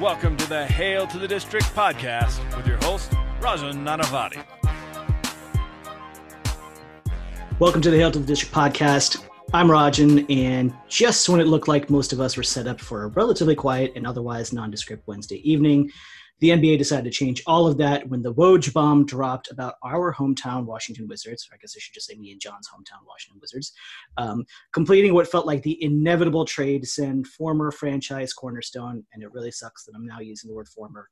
Welcome to the Hail to the District podcast with your host, Rajan Nanavati. Welcome to the Hail to the District podcast. I'm Rajan, and just when it looked like most of us were set up for a relatively quiet and otherwise nondescript Wednesday evening, the NBA decided to change all of that when the Woj bomb dropped about our hometown Washington Wizards. I guess I should just say me and John's hometown Washington Wizards, um, completing what felt like the inevitable trade to send former franchise cornerstone, and it really sucks that I'm now using the word former,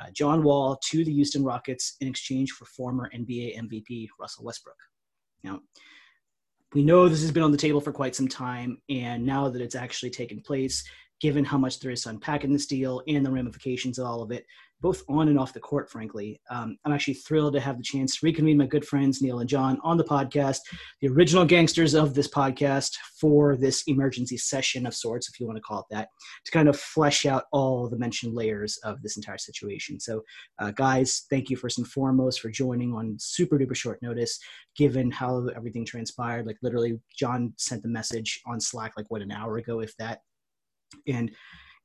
uh, John Wall to the Houston Rockets in exchange for former NBA MVP Russell Westbrook. Now, we know this has been on the table for quite some time, and now that it's actually taken place, given how much there is to unpack in this deal and the ramifications of all of it, both on and off the court, frankly. Um, I'm actually thrilled to have the chance to reconvene my good friends, Neil and John, on the podcast, the original gangsters of this podcast, for this emergency session of sorts, if you want to call it that, to kind of flesh out all the mentioned layers of this entire situation. So, uh, guys, thank you first and foremost for joining on super duper short notice, given how everything transpired. Like, literally, John sent the message on Slack, like, what, an hour ago, if that and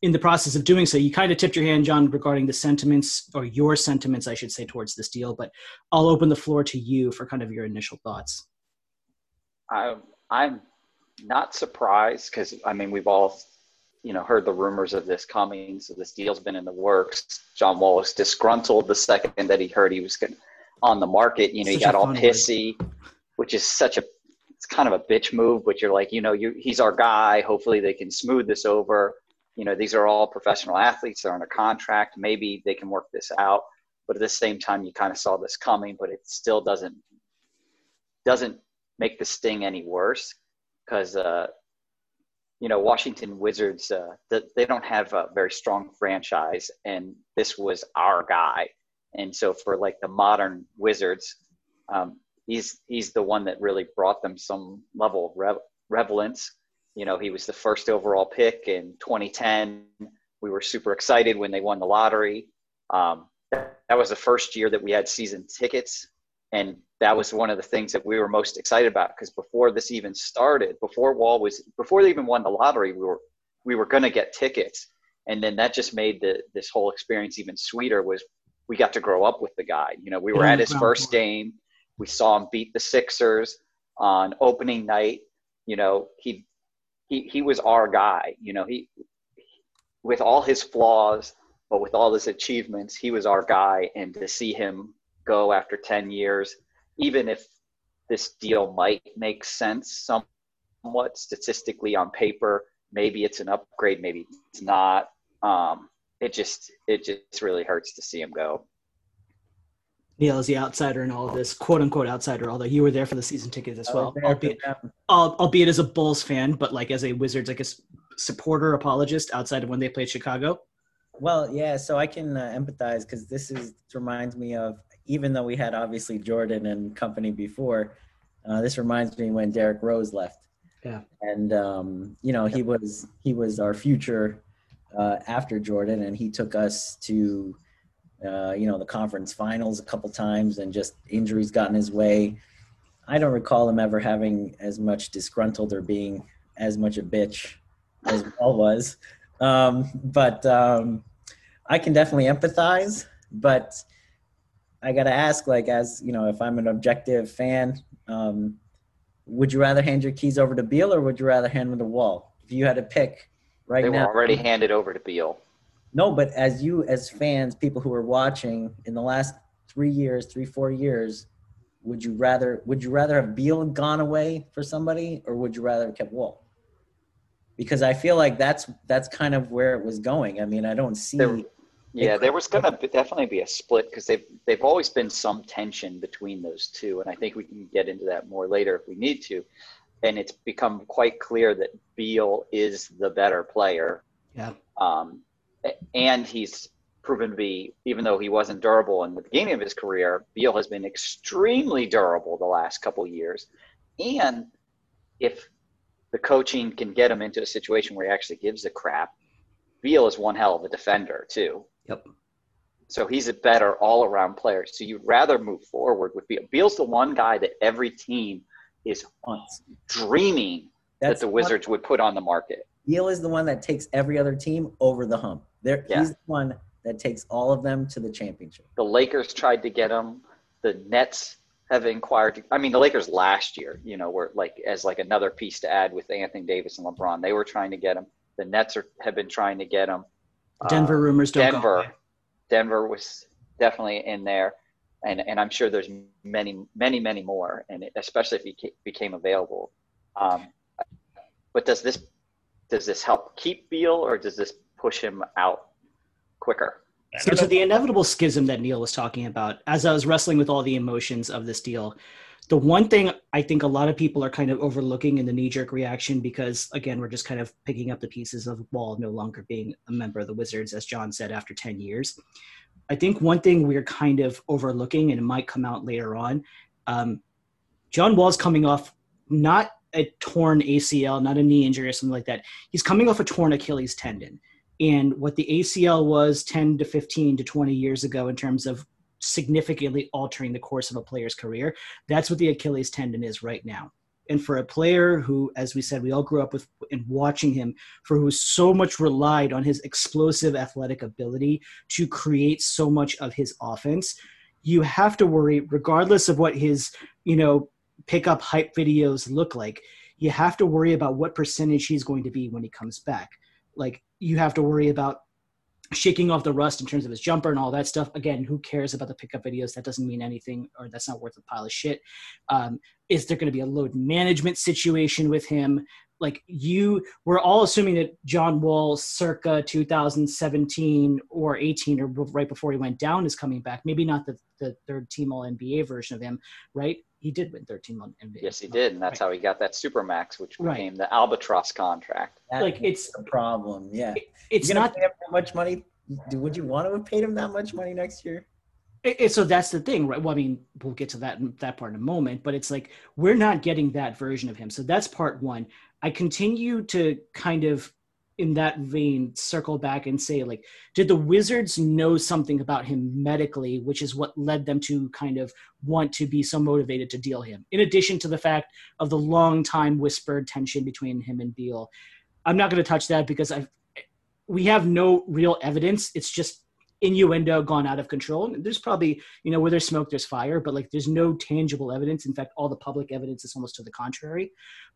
in the process of doing so, you kind of tipped your hand, John, regarding the sentiments or your sentiments, I should say, towards this deal. But I'll open the floor to you for kind of your initial thoughts. I, I'm not surprised because I mean we've all, you know, heard the rumors of this coming. So this deal's been in the works. John Wall was disgruntled the second that he heard he was on the market. You know, such he got all pissy, which is such a it's kind of a bitch move, but you're like, you know, you, he's our guy. Hopefully they can smooth this over. You know, these are all professional athletes. They're under contract. Maybe they can work this out. But at the same time, you kind of saw this coming, but it still doesn't doesn't make the sting any worse because uh, you know Washington Wizards uh, they don't have a very strong franchise, and this was our guy. And so for like the modern Wizards, um, he's he's the one that really brought them some level of relevance. You know, he was the first overall pick in 2010. We were super excited when they won the lottery. Um, that, that was the first year that we had season tickets, and that was one of the things that we were most excited about because before this even started, before Wall was before they even won the lottery, we were we were going to get tickets, and then that just made the this whole experience even sweeter. Was we got to grow up with the guy. You know, we were at his first game we saw him beat the Sixers on opening night. You know, he he he was our guy. You know, he with all his flaws, but with all his achievements, he was our guy. And to see him go after ten years, even if this deal might make sense somewhat statistically on paper, maybe it's an upgrade, maybe it's not. Um, it just it just really hurts to see him go. Neil is the outsider in all of this, quote unquote outsider, although you were there for the season ticket as well, albeit, albeit as a Bulls fan, but like as a Wizards, like a supporter, apologist outside of when they played Chicago. Well, yeah, so I can uh, empathize because this is this reminds me of even though we had obviously Jordan and company before, uh, this reminds me when Derrick Rose left. Yeah, and um, you know he was he was our future uh, after Jordan, and he took us to uh, you know, the conference finals a couple times and just injuries got in his way. I don't recall him ever having as much disgruntled or being as much a bitch as Paul was. Um, but um, I can definitely empathize. But I got to ask, like, as you know, if I'm an objective fan, um, would you rather hand your keys over to Beal or would you rather hand them to Wall? If you had to pick right they now, they were already handed over to Beal. No, but as you, as fans, people who are watching in the last three years, three, four years, would you rather would you rather have Beal gone away for somebody, or would you rather have kept Wall? Because I feel like that's that's kind of where it was going. I mean, I don't see. There, yeah, there was going to definitely be a split because they've they've always been some tension between those two, and I think we can get into that more later if we need to. And it's become quite clear that Beal is the better player. Yeah. Um, and he's proven to be, even though he wasn't durable in the beginning of his career, Beal has been extremely durable the last couple years. And if the coaching can get him into a situation where he actually gives a crap, Beal is one hell of a defender too. Yep. So he's a better all-around player. So you'd rather move forward with Beal. Beal's the one guy that every team is dreaming That's that the Wizards would put on the market. Beal is the one that takes every other team over the hump. There, Yeah. he's the one that takes all of them to the championship. The Lakers tried to get him. The Nets have inquired. I mean, the Lakers last year, you know, were like as like another piece to add with Anthony Davis and LeBron. They were trying to get him. The Nets are, have been trying to get him. Denver Uh, rumors don't go Denver, away. Denver was definitely in there, and and I'm sure there's many, many, many more, and it- especially if he ca- became available. Um, but does this does this help keep Beal, or does this push him out quicker? I So to the inevitable schism that Neil was talking about, as I was wrestling with all the emotions of this deal, the one thing I think a lot of people are kind of overlooking in the knee-jerk reaction, because again, we're just kind of picking up the pieces of Wall no longer being a member of the Wizards, as John said, after 10 years. I think one thing we're kind of overlooking, and it might come out later on, um, John Wall's coming off not a torn ACL, not a knee injury or something like that. He's coming off a torn Achilles tendon and what the ACL was 10 to 15 to 20 years ago in terms of significantly altering the course of a player's career, that's what the Achilles tendon is right now. And for a player who, as we said, we all grew up with and watching him, for who so much relied on his explosive athletic ability to create so much of his offense, you have to worry, regardless of what his, you know, pickup hype videos look like, you have to worry about what percentage he's going to be when he comes back like you have to worry about shaking off the rust in terms of his jumper and all that stuff. Again, who cares about the pickup videos? That doesn't mean anything, or that's not worth a pile of shit. Um, is there going to be a load management situation with him? Like you, we're all assuming that John Wall, circa 2017 or 18, or right before he went down, is coming back. Maybe not the the third team All NBA version of him, right? He did win third team All NBA. Yes, he did, and that's how he got that supermax, which Right. became the albatross contract. That Like, it's- a problem. Yeah, It's You're not pay him that much money. Would you want to have paid him that much money next year? It, it- so that's the thing, right? Well, I mean, we'll get to that that part in a moment, but it's like we're not getting that version of him. So that's part one. I continue to kind of, in that vein, circle back and say, like, did the Wizards know something about him medically, which is what led them to kind of want to be so motivated to deal him? In addition to the fact of the long time whispered tension between him and Beal, I'm not going to touch that because I, we have no real evidence. It's just innuendo gone out of control. There's probably, you know, where there's smoke, there's fire, but like there's no tangible evidence. In fact, all the public evidence is almost to the contrary.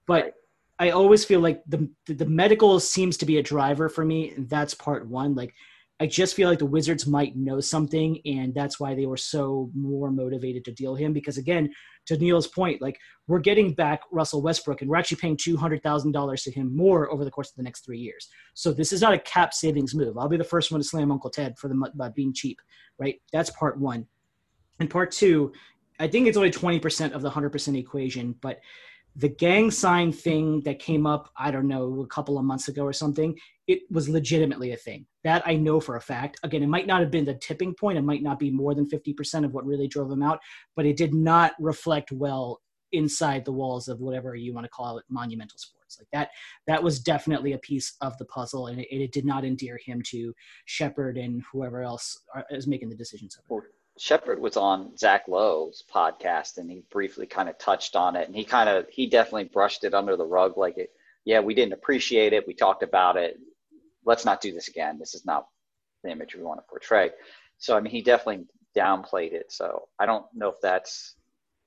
But. I always feel like the the medical seems to be a driver for me, and that's part one. Like I just feel like the Wizards might know something, and that's why they were so more motivated to deal him. Because again, to Neil's point, like we're getting back Russell Westbrook, and we're actually paying two hundred thousand dollars to him more over the course of the next three years. So this is not a cap savings move. I'll be the first one to slam Uncle Ted for the by being cheap, right? That's part one. And part two, I think it's only twenty percent of the hundred percent equation, but the gang sign thing that came up, I don't know, a couple of months ago or something, it was legitimately a thing. That I know for a fact. Again, it might not have been the tipping point. It might not be more than 50% of what really drove him out, but it did not reflect well inside the walls of whatever you want to call it, monumental sports. Like that, that was definitely a piece of the puzzle, and it, it did not endear him to Sheppard and whoever else is making the decisions. Well, Sheppard was on Zach Lowe's podcast, and he briefly kind of touched on it, and he kind of he definitely brushed it under the rug, like it. Yeah, we didn't appreciate it. We talked about it. Let's not do this again. This is not the image we want to portray. So I mean, he definitely downplayed it. So I don't know if that's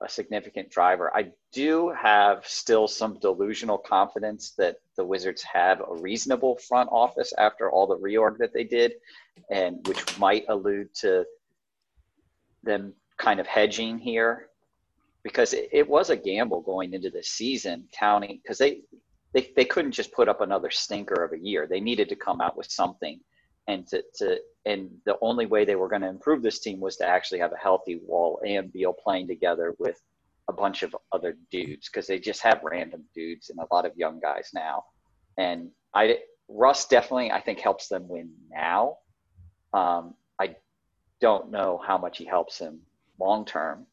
a significant driver. I do have still some delusional confidence that the Wizards have a reasonable front office after all the reorg that they did, and which might allude to them kind of hedging here because it, it was a gamble going into the season counting because they, they they couldn't just put up another stinker of a year. They needed to come out with something and to, to and the only way they were going to improve this team was to actually have a healthy wall and Beal playing together with a bunch of other dudes because they just have random dudes and a lot of young guys now. And I Russ definitely I think helps them win now. Um, don't know how much he helps him long term.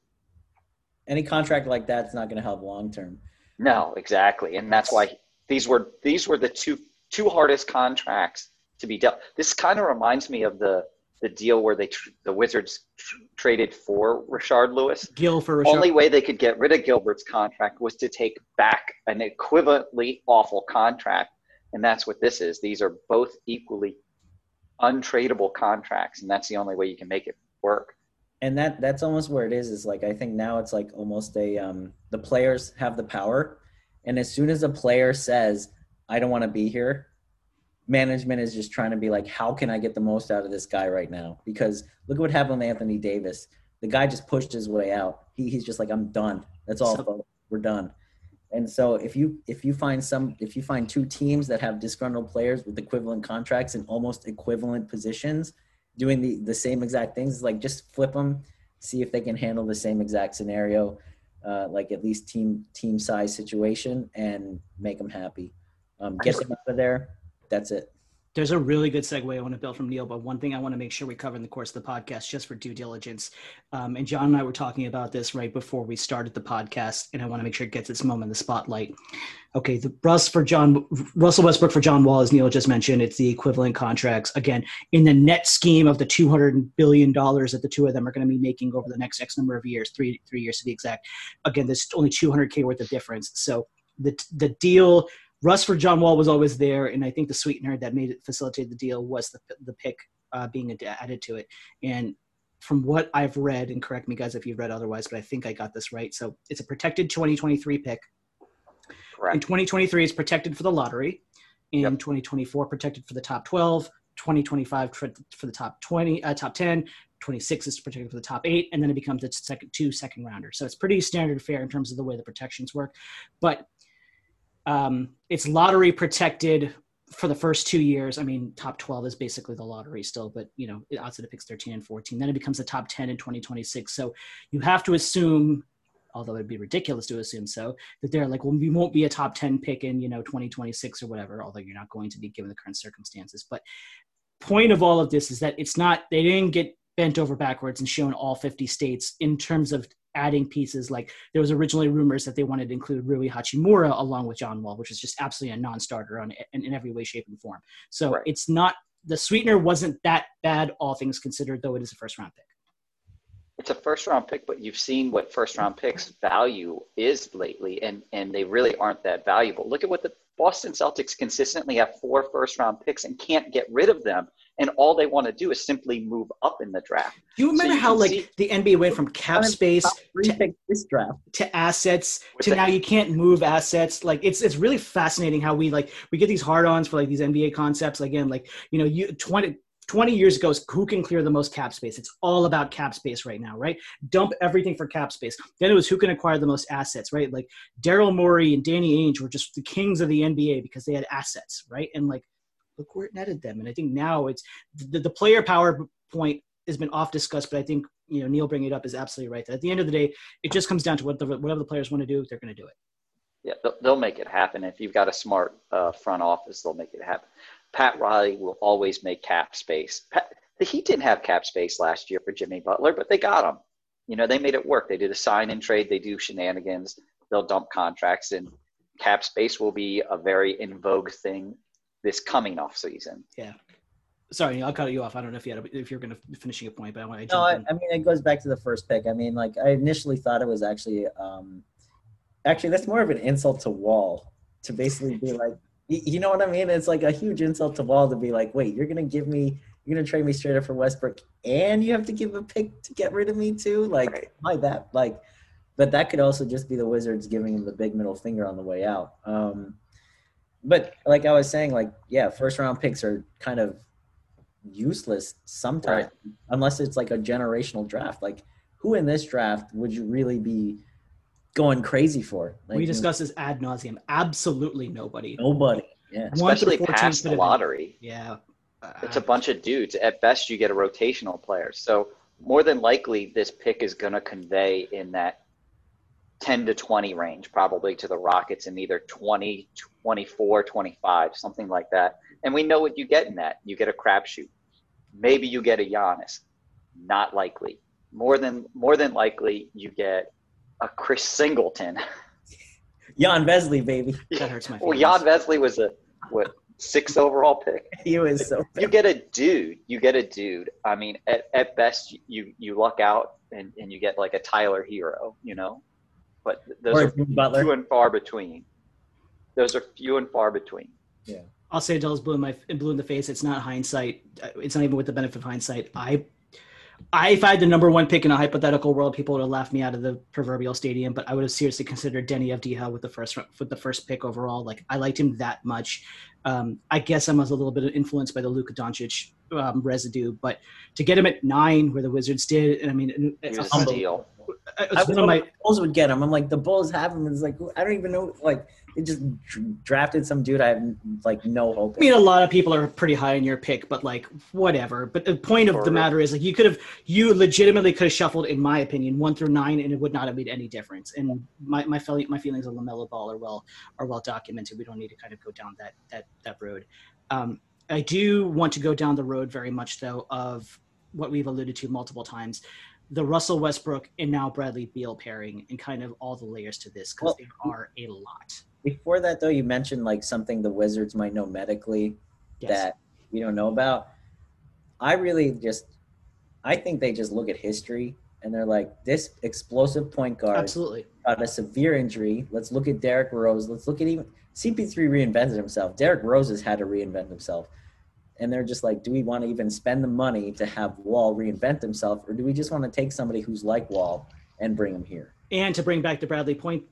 Any contract like that's not going to help long term. No, exactly, and that's why these were these were the two two hardest contracts to be dealt. This kind of reminds me of the the deal where they tr- the Wizards tr- traded for Rashard Lewis. Gil for Rashard. Only way they could get rid of Gilbert's contract was to take back an equivalently awful contract, and that's what this is. These are both equally untradeable contracts, and that's the only way you can make it work. and that that's almost where it is is like i think now it's like almost a um the players have the power. And as soon as a player says i don't want to be here management is just trying to be like how can i get the most out of this guy right now? Because look at what happened with anthony davis. The guy just pushed his way out. He, he's just like i'm done. That's all So- folks. we're done and so if you if you find some if you find two teams that have disgruntled players with equivalent contracts and almost equivalent positions doing the the same exact things like just flip them see if they can handle the same exact scenario uh, like at least team team size situation and make them happy. Um, get them out of there. That's it There's a really good segue I want to build from Neil, but one thing I want to make sure we cover in the course of the podcast, just for due diligence. Um, and John and I were talking about this right before we started the podcast, and I want to make sure it gets its moment in the spotlight. Okay, the Russ for John Russell Westbrook for John Wall, as Neil just mentioned, it's the equivalent contracts. Again, in the net scheme of the two hundred billion dollars that the two of them are going to be making over the next X number of years, three three years to be exact. Again, there's only two hundred k worth of difference. So the the deal Russ for John Wall was always there, and I think the sweetener that made it facilitate the deal was the the pick uh, being ad- added to it. And from what I've read, and correct me guys if you've read otherwise, but I think I got this right. So it's a protected 2023 pick. In Correct. 2023, it's protected for the lottery. In Yep. 2024, protected for the top 12. 2025 for for the top 20, uh, top 10. 26 is protected for the top eight, and then it becomes the second two second rounder. So it's pretty standard fare in terms of the way the protections work. But um, it's lottery protected for the first two years. I mean, top 12 is basically the lottery still, but you know, outside of picks 13 and 14, then it becomes the top 10 in 2026. So you have to assume, although it'd be ridiculous to assume so, that they're like, well, we won't be a top 10 pick in, you know, 2026 or whatever, although you're not going to be given the current circumstances. But point of all of this is that it's not, they didn't get bent over backwards and shown all 50 states in terms of adding pieces like there was originally rumors that they wanted to include Rui Hachimura along with John Wall, which is just absolutely a non-starter on in, in every way, shape, and form. So Right. it's not the sweetener wasn't that bad, all things considered, though it is a first round pick. It's a first round pick, but you've seen what first round picks value is lately, and and they really aren't that valuable. Look at what the Boston Celtics consistently have four first round picks and can't get rid of them, and all they want to do is simply move up in the draft. Do you remember you how like see- the NBA went from cap space to, this draft to assets With to the- now you can't move assets? Like it's it's really fascinating how we like we get these hard-ons for like these NBA concepts. Again, like you know, you 20 20 years ago is who can clear the most cap space. It's all about cap space right now, right? Dump everything for cap space. Then it was who can acquire the most assets, right? Like Daryl Morey and Danny Ainge were just the kings of the NBA because they had assets, right? And like look where it netted them. And I think now it's the, the player power point has been off discussed, but I think you know Neil bringing it up is absolutely right. That at the end of the day, it just comes down to what the, whatever the players want to do, they're going to do it. Yeah, they'll, they'll make it happen. If you've got a smart uh, front office, they'll make it happen. Pat Riley will always make cap space. Pat, the Heat didn't have cap space last year for Jimmy Butler, but they got him. You know, they made it work. They did a sign and trade. They do shenanigans. They'll dump contracts, and cap space will be a very in vogue thing this coming off season. Yeah. Sorry, I'll cut you off. I don't know if you had a, if you're going to finishing a point, but I want to. No, I, I mean it goes back to the first pick. I mean, like I initially thought it was actually, um, actually that's more of an insult to Wall to basically be like, y- you know what I mean? It's like a huge insult to Wall to be like, wait, you're gonna give me, you're gonna trade me straight up for Westbrook, and you have to give a pick to get rid of me too. Like, Right. why that? Like, but that could also just be the Wizards giving him the big middle finger on the way out. Um, but like I was saying, like yeah, first round picks are kind of useless sometimes unless it's like a generational draft. Like who in this draft would you really be going crazy for? Like, we discussed this ad nauseum. Absolutely nobody. nobody. Yeah. One to the Especially past the of- lottery. Yeah. Uh, It's a bunch of dudes. At best, you get a rotational player. So more than likely, this pick is going to convey in that 10 to 20 range, probably to the Rockets in either 20, 24, 25, something like that. And we know what you get in that. You get a crapshoot. Maybe you get a Giannis. Not likely. More than more than likely, you get a Chris Singleton. Jan Vesely, baby. that hurts my Well, feelings. Jan Vesely was a what six overall pick. He was so you get a dude. You get a dude. I mean, at, at best, you you luck out and, and you get like a Tyler Herro, you know. But those or are Jimmy Butler. few and far between. Those are few and far between. Yeah. I'll say until it's blue in my blue in the face. It's not hindsight. Uh, It's not even with the benefit of hindsight. I, I if I had the number one pick in a hypothetical world, people would have laughed me out of the proverbial stadium. But I would have seriously considered Deni Avdija with the first with the first pick overall. Like I liked him that much. Um, I guess I was a little bit influenced by the Luka Doncic um, residue, but to get him at nine, where the Wizards did, and I mean, He it's a deal. humble. It's I one of my Bulls would get him. I'm like, the Bulls have him. It's like I don't even know. Like they just drafted some dude. I have like no hope. I mean, a lot of people are pretty high in your pick, but like whatever. But the point of the matter is, like, you could have, you legitimately could have shuffled, in my opinion, one through nine, and it would not have made any difference. And my my, fel- my feelings on Lamelo Ball are well are well documented. We don't need to kind of go down that that that road. Um, I do want to go down the road very much though of what we've alluded to multiple times. The Russell Westbrook and now Bradley Beal pairing, and kind of all the layers to this, because Well- there are a lot. Before that, though, you mentioned like something the Wizards might know medically Yes. that we don't know about. I really just, I think they just look at history and they're like, this explosive point guard Absolutely. got a severe injury. Let's look at Derrick Rose. Let's look at even CP3 reinvented himself. Derrick Rose has had to reinvent himself. And they're just like, do we want to even spend the money to have Wall reinvent himself, or do we just want to take somebody who's like Wall and bring him here? And to bring back the Bradley point,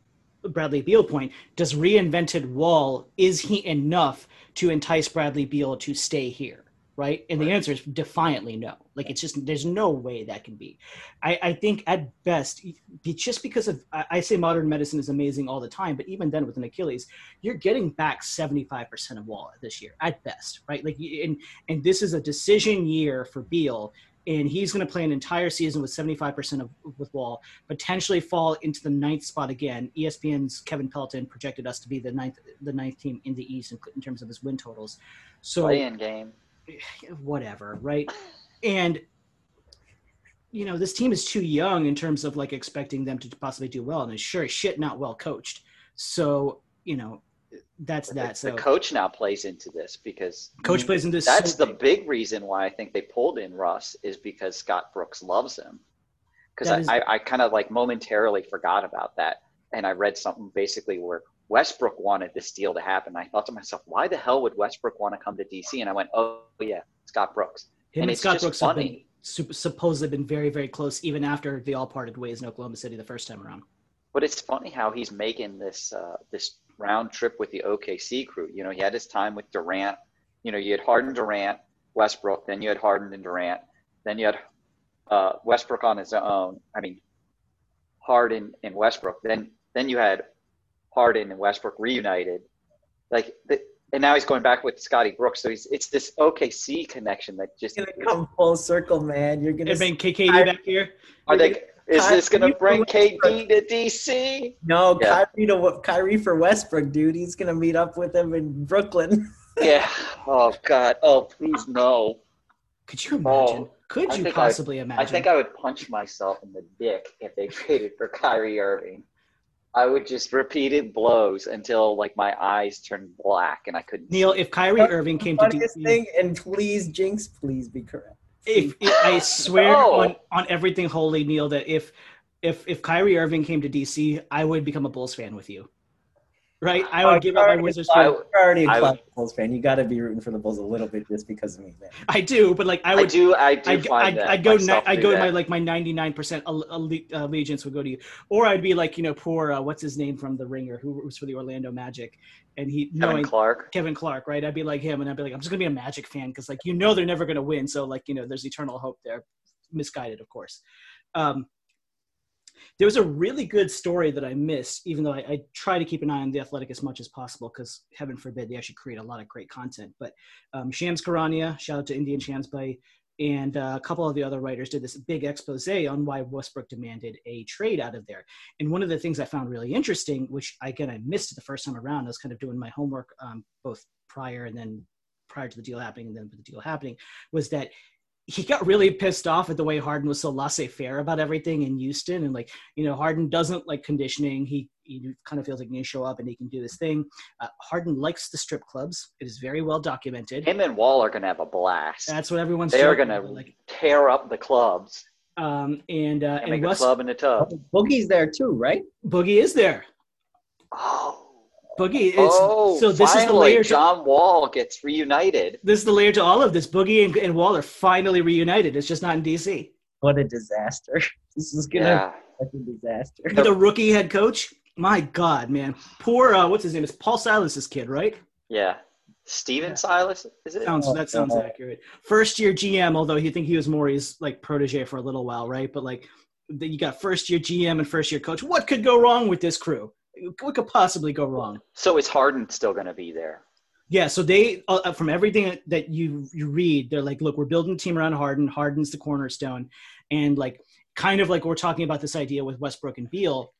Bradley Beal point, does reinvented Wall is he enough to entice Bradley Beal to stay here? Right, and the answer is defiantly no. Like it's just there's no way that can be. I, I think at best, just because of I, I say modern medicine is amazing all the time, but even then with an Achilles, you're getting back 75 percent of Wall this year at best, right? Like and and this is a decision year for Beal, and he's going to play an entire season with 75 percent of with Wall potentially fall into the ninth spot again. ESPN's Kevin Pelton projected us to be the ninth, the ninth team in the East in, in terms of his win totals. So Play-in game. whatever, right? And you know, this team is too young in terms of like expecting them to possibly do well, and it's sure as shit not well coached. So you know, that's that. So the coach now plays into this because coach plays into this. that's so the big reason why I think they pulled in Russ is because Scott Brooks loves him. Because I, is- I, I kind of like momentarily forgot about that. And I read something basically where Westbrook wanted this deal to happen. I thought to myself, why the hell would Westbrook want to come to DC? And I went, oh, yeah, Scott Brooks. Him and and Scott Brooks have been funny. sup- supposedly been very, very close, even after they all parted ways in Oklahoma City the first time around. But it's funny how he's making this uh, this round trip with the OKC crew. You know, he had his time with Durant. You know, you had Harden, Durant, Westbrook. Then you had Harden and Durant. Then you had uh, Westbrook on his own. I mean, Harden and Westbrook. Then then you had Harden and Westbrook reunited. Like, the, and now he's going back with Scotty Brooks. So he's it's this OKC connection that just It's gonna come full circle, man. You're gonna And bring KKD I- back here. are they? Is this going to bring KD to DC? no Yeah. Kyrie to Kyrie for Westbrook, dude. He's gonna meet up with him in Brooklyn. Yeah. Oh God. Oh please no. Could you imagine? Oh, Could you think I- possibly imagine? I think I would punch myself in the dick if they traded for Kyrie Irving. I would just repeated blows until like my eyes turned black and I couldn't. Neil, see. if Kyrie Irving came to Funniest DC, thing, and please, Jinx, please be correct. If, if oh. I swear No. on, on everything holy, Neil, that if if if Kyrie Irving came to DC, I would become a Bulls fan with you. Right? I would Oh, give you're up my already- Wizards I- fan. You're already a I classic Bulls fan. You got to be rooting for the Bulls a little bit just because of me, man. I do, but like I I, would do. I do I'd, find I'd, that I'd go. Ni- I'd go that. my like my ninety nine percent allegiance would go to you, or I'd be like you know poor uh, what's his name from The Ringer who was for the Orlando Magic, and he Kevin knowing Clark. Kevin Clark, right? I'd be like him, and I'd be like I'm just gonna be a Magic fan because like you know they're never gonna win, so like you know there's eternal hope there, misguided of course. Um, there was a really good story that I missed, even though I, I try to keep an eye on the athletic as much as possible, because heaven forbid they actually create a lot of great content. But um, Shams Charania, shout out to Indian Shams by, and uh, a couple of the other writers did this big expose on why Westbrook demanded a trade out of there. And one of the things I found really interesting, which again I missed the first time around, I was kind of doing my homework um, both prior and then prior to the deal happening and then with the deal happening, was that he got really pissed off at the way Harden was so laissez-faire about everything in Houston, and like you know, Harden doesn't like conditioning. He he kind of feels like he can show up and he can do his thing. Uh, Harden likes the strip clubs. It is very well documented. Him and Wall are going to have a blast. That's what everyone's. they are going to like. tear up the clubs Um, and uh, and and make West a club in the tub. Boogie's there too, right? Boogie is there. Boogie is oh, so this finally, is the layer. To, John Wall gets reunited. this is the layer to all of this. Boogie and, and Wall are finally reunited. It's just not in DC. What a disaster! This is gonna Yeah. be a disaster. With a rookie head coach. My God, man. Poor uh, what's his name? It's Paul Silas's kid, right? Yeah. Stephen Silas, is it? Sounds that sounds Oh. accurate. First year GM, although you think he was Morey's like protege for a little while, right? But like then you got first year GM and first year coach. What could go wrong with this crew? What could possibly go wrong? So is Harden still going to be there? Yeah, so they uh, from everything that you you read, they're like, look, we're building a team around Harden. Harden's the cornerstone, and like kind of like we're talking about this idea with Westbrook and Beal.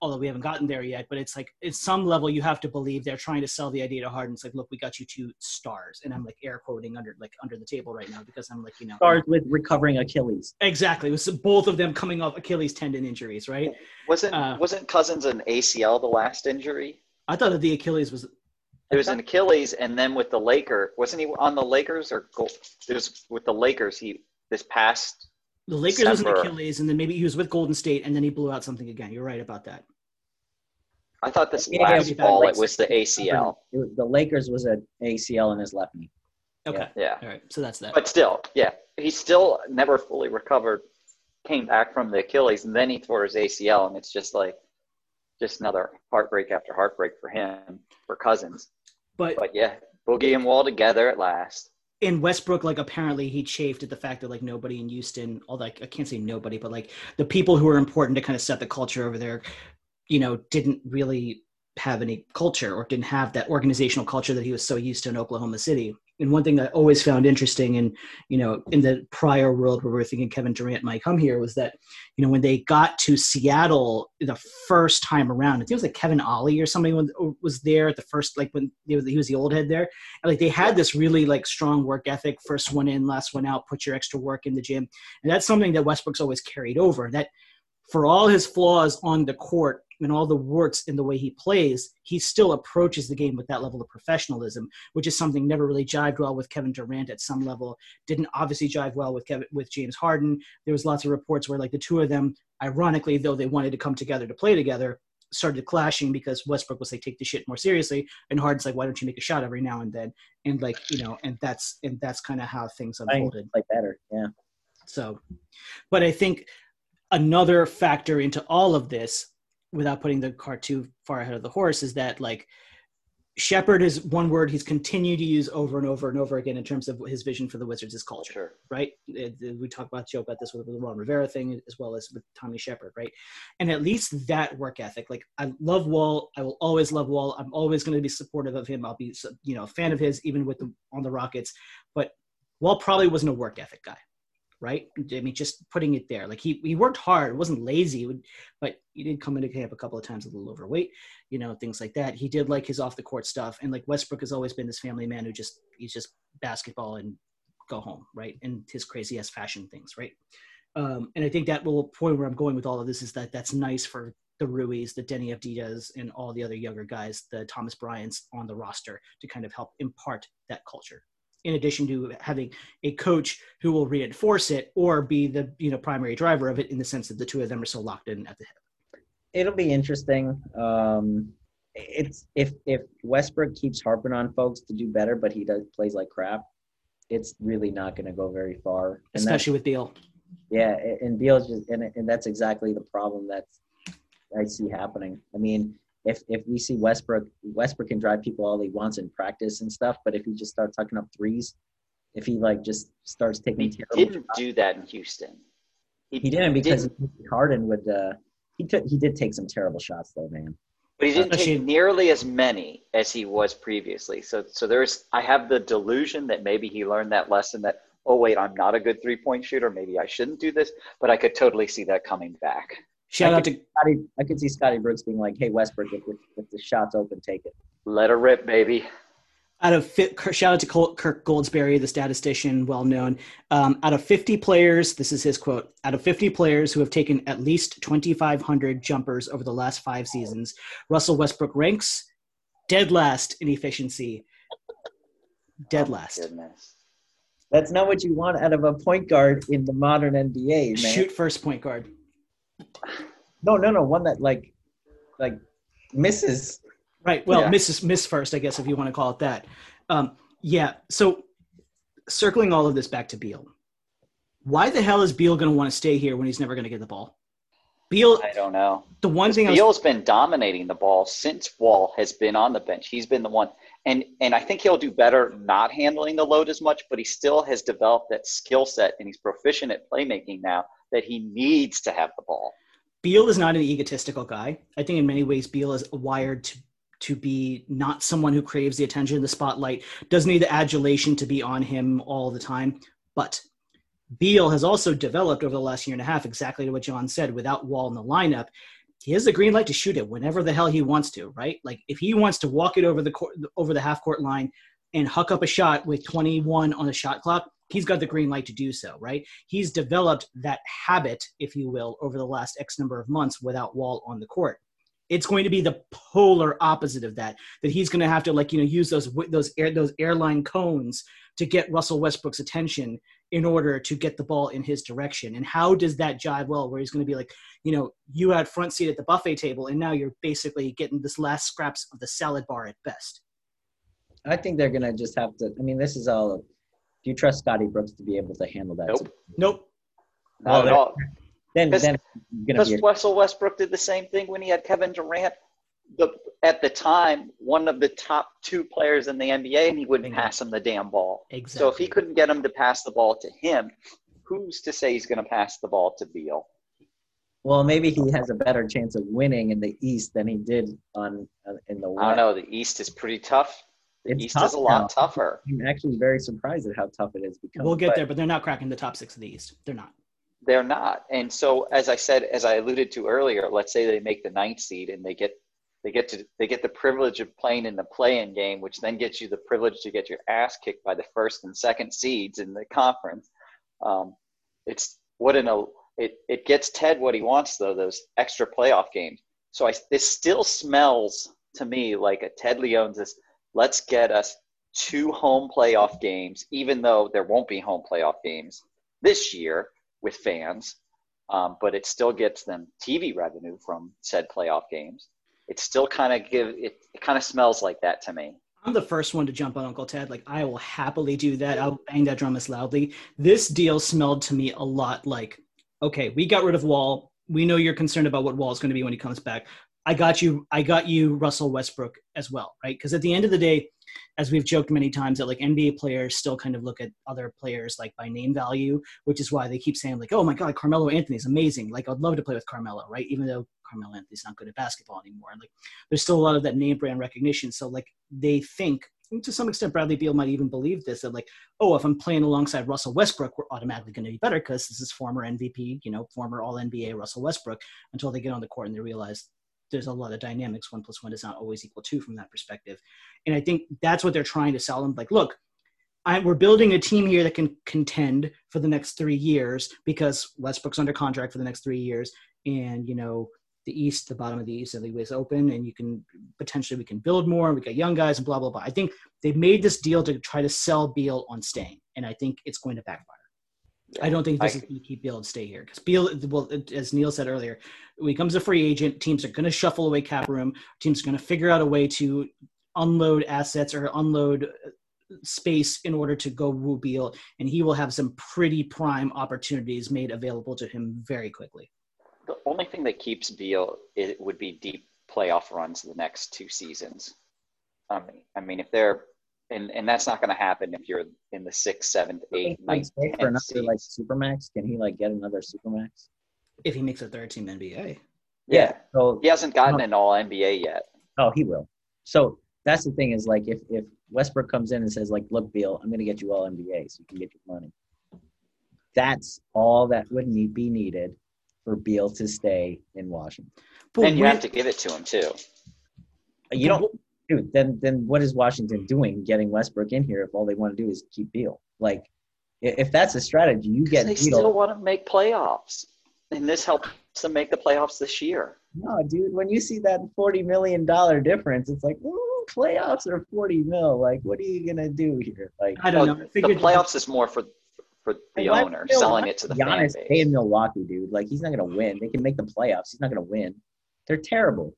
Although we haven't gotten there yet, but it's like at some level you have to believe they're trying to sell the idea to Harden. It's like, look, we got you two stars, and I'm like air quoting under like under the table right now because I'm like, you know, Start with recovering Achilles. exactly. with both of them coming off Achilles tendon injuries, right? Wasn't Uh, wasn't Cousins an ACL the last injury? I thought that the Achilles was It was an Achilles, and then with the Laker, wasn't he on the Lakers or It was with the Lakers. He this past the Lakers was an Achilles, and then maybe he was with Golden State, and then he blew out something again. You're right about that. I thought this Yeah, last yeah, fall like- it was the ACL. It was- the Lakers was an ACL in his left knee. Okay, Yeah, all right. So that's that. but still, yeah, he still never fully recovered. Came back from the Achilles, and then he tore his ACL, and it's just like just another heartbreak after heartbreak for him for Cousins. but But yeah, Boogie and Wall together at last. In Westbrook, like apparently he chafed at the fact that like nobody in Houston, although I can't say nobody, but like the people who are important to kind of set the culture over there, you know, didn't really have any culture or didn't have that organizational culture that he was so used to in Oklahoma City. And one thing I always found interesting in, you know, in the prior world where we are thinking Kevin Durant might come here was that, you know, when they got to Seattle the first time around, I think it was like Kevin Ollie or somebody was- there at the first, like when he was, he was the old head there. And like they had this really like strong work ethic, first one in, last one out, put your extra work in the gym. And that's something that Westbrook's always carried over. That for all his flaws on the court and all the warts in the way he plays, he still approaches the game with that level of professionalism, which is something never really jived well with Kevin Durant at some level. Didn't obviously jive well with Kevin with James Harden. There was lots of reports where like the two of them, ironically, though they wanted to come together to play together, started clashing because Westbrook was like take the shit more seriously, and Harden's like, why don't you make a shot every now and then? And like you know, and that's and that's kind of how things unfolded. play better. Yeah. So, but I think another factor into all of this, without putting the cart too far ahead of the horse, is that like shepherd is one word he's continued to use over and over and over again in terms of his vision for the Wizards is culture, Sure. right? We talk about joke about this with the Ron Rivera thing as well as with Tommy Sheppard, right? And at least that work ethic, like I love Wall, I will always love Wall. I'm always going to be supportive of him. I'll be, you know, a fan of his even with the on the Rockets, but Wall probably wasn't a work ethic guy right? I mean, just putting it there. Like he, he worked hard, wasn't lazy, would- but he did come into camp a couple of times a little overweight, you know, things like that. He did like his off the court stuff. And like Westbrook has always been this family man who just, he's just basketball and go home, right? And his crazy ass fashion things, right? Um, and I think that will point where I'm going with all of this is that that's nice for the Ruiz, the Deni Avdijas, and all the other younger guys, the Thomas Bryants on the roster to kind of help impart that culture. In addition to having a coach who will reinforce it or be the you know primary driver of it in the sense that the two of them are so locked in at the hip. It'll be interesting. Um, it's if if Westbrook keeps harping on folks to do better, but he does plays like crap. It's really not going to go very far. And especially with Beal. Yeah, and Beal's just and and that's exactly the problem that's I see happening. I mean, if if we see Westbrook, Westbrook can drive people all he wants in practice and stuff, but if he just starts tucking up threes, if he like just starts taking He terrible, didn't shots- do that in Houston. he he didn't because Harden would. uh He took he did take some terrible shots though, man. But he didn't Especially- take nearly as many as he was previously. So, so there's, I have the delusion that maybe he learned that lesson that, oh, wait, I'm not a good three point shooter. Maybe I shouldn't do this. But I could totally see that coming back. Shout I out to Scotty, I could see Scotty Brooks being like, "Hey Westbrook, if, the- if the shot's open, take it." Let her rip, baby. out of fi- shout out to Col- Kirk Goldsberry, the statistician, well known. Um, out of 50 players, this is his quote: "Out of 50 players who have taken at least 2,500 jumpers over the last five seasons, Russell Westbrook ranks dead last in efficiency. Dead Oh, last. Goodness. That's not what you want out of a point guard in the modern NBA, man. Shoot first point guard. No, no, no. One that like, like misses. Right. Well, Yeah. miss miss first, I guess, if you want to call it that. Um, yeah. So, circling all of this back to Beal, why the hell is Beal going to want to stay here when he's never going to get the ball? Beal, I don't know. the one thing I was, Beal's been dominating the ball since Wall has been on the bench. He's been the one, and and I think he'll do better not handling the load as much. But he still has developed that skill set, and he's proficient at playmaking now. That he needs to have the ball. Beal is not an egotistical guy. I think in many ways Beal is wired to to be not someone who craves the attention, the spotlight, doesn't need the adulation to be on him all the time. But Beal has also developed over the last year and a half exactly to what John said. Without Wall in the lineup, he has the green light to shoot it whenever the hell he wants to. Right? Like if he wants to walk it over the court, over the half court line and huck up a shot with 21 on the shot clock, he's got the green light to do so. Right? He's developed that habit, if you will, over the last X number of months without Wall on the court it's going to be the polar opposite of that that he's going to have to like you know use those those air those airline cones to get Russell Westbrook's attention in order to get the ball in his direction and how does that jive well where he's going to be like you know you had front seat at the buffet table and now you're basically getting this last scraps of the salad bar at best I think they're gonna just have to. I mean, this is all. Do you trust Scotty Brooks to be able to handle that? Nope. nope Not at all. Then, Because- then Because be. Russell Westbrook did the same thing when he had Kevin Durant. The at the time one of the top two players in the NBA, and he wouldn't Bingo. pass him the damn ball. exactly So if he couldn't get him to pass the ball to him, who's to say he's going to pass the ball to Beal? well, maybe he has a better chance of winning in the East than he did on uh, in the West. I don't know. The East is pretty tough. The It's East tough is a lot now. tougher. I'm actually very surprised at how tough it is. Because we'll get But there but they're not cracking the top six of the east they're not They're not. And so, as I said, as I alluded to earlier, let's say they make the ninth seed and they get they get to they get the privilege of playing in the play-in game, which then gets you the privilege to get your ass kicked by the first and second seeds in the conference. Um, it's what in a it it gets Ted what he wants though those extra playoff games. So I this still smells to me like a Ted Leonsis. Let's get us two home playoff games, even though there won't be home playoff games this year with fans, um, but it still gets them TV revenue from said playoff games. It still kind of give it, it kind of smells like that to me. I'm the first one to jump on Uncle Ted. Like I will happily do that. I'll bang that drum as loudly. This deal smelled to me a lot like, okay, we got rid of Wall. We know you're concerned about what Wall is going to be when he comes back. I got you. I got you, Russell Westbrook as well, right? Because at the end of the day, as we've joked many times, that like NBA players still kind of look at other players like by name value, which is why they keep saying like, oh my God, Carmelo Anthony's amazing. Like I'd love to play with Carmelo, right? Even though Carmelo Anthony's not good at basketball anymore. Like there's still a lot of that name brand recognition. So like they think to some extent Bradley Beal might even believe this that like, oh, if I'm playing alongside Russell Westbrook, we're automatically going to be better because this is former MVP, you know, former All NBA Russell Westbrook. Until they get on the court and they realize there's a lot of dynamics. One plus one does not always equal two from that perspective. And I think that's what they're trying to sell them. Like, look, I, we're building a team here that can contend for the next three years because Westbrook's under contract for the next three years, and you know the East, the bottom of the East, the league is open, and you can potentially we can build more. We got young guys and blah blah blah. I think they made this deal to try to sell Beal on staying, and I think it's going to backfire. I don't think this I- is going to keep Beal and stay here because Beal, well, as Neil said earlier, when he becomes a free agent, teams are going to shuffle away cap room. Teams are going to figure out a way to unload assets or unload uh, space in order to go woo Beal, and he will have some pretty prime opportunities made available to him very quickly. The only thing that keeps Beal it would be deep playoff runs the next two seasons. I mean, I mean, if they're and and that's not going to happen if you're in the sixth, seventh, eighth, ninth, for tenth another like supermax. Can he like get another supermax? If he makes a third team NBA, Yeah, So he hasn't gotten an All NBA yet. oh, he will. So that's the thing is like if if Westbrook comes in and says like, look, Beal, I'm going to get you all NBA so you can get your money. That's all that would need be needed for Beal to stay in Washington. but and you when- have to give it to him too. You don't, dude. Then then what is Washington doing getting Westbrook in here if all they want to do is keep Beal? Like, if that's a strategy, you get they Beal. still want to make playoffs, and this helps them make the playoffs this year. No, dude. When you see that forty million dollar difference, it's like, ooh, playoffs are forty mil. Like, what are you gonna do here? Like, I don't Well, know. I the playoffs is more for for the owner selling it to the is fan Giannis base. Milwaukee, dude. Like, he's not gonna win. They can make the playoffs. He's not gonna win. They're terrible.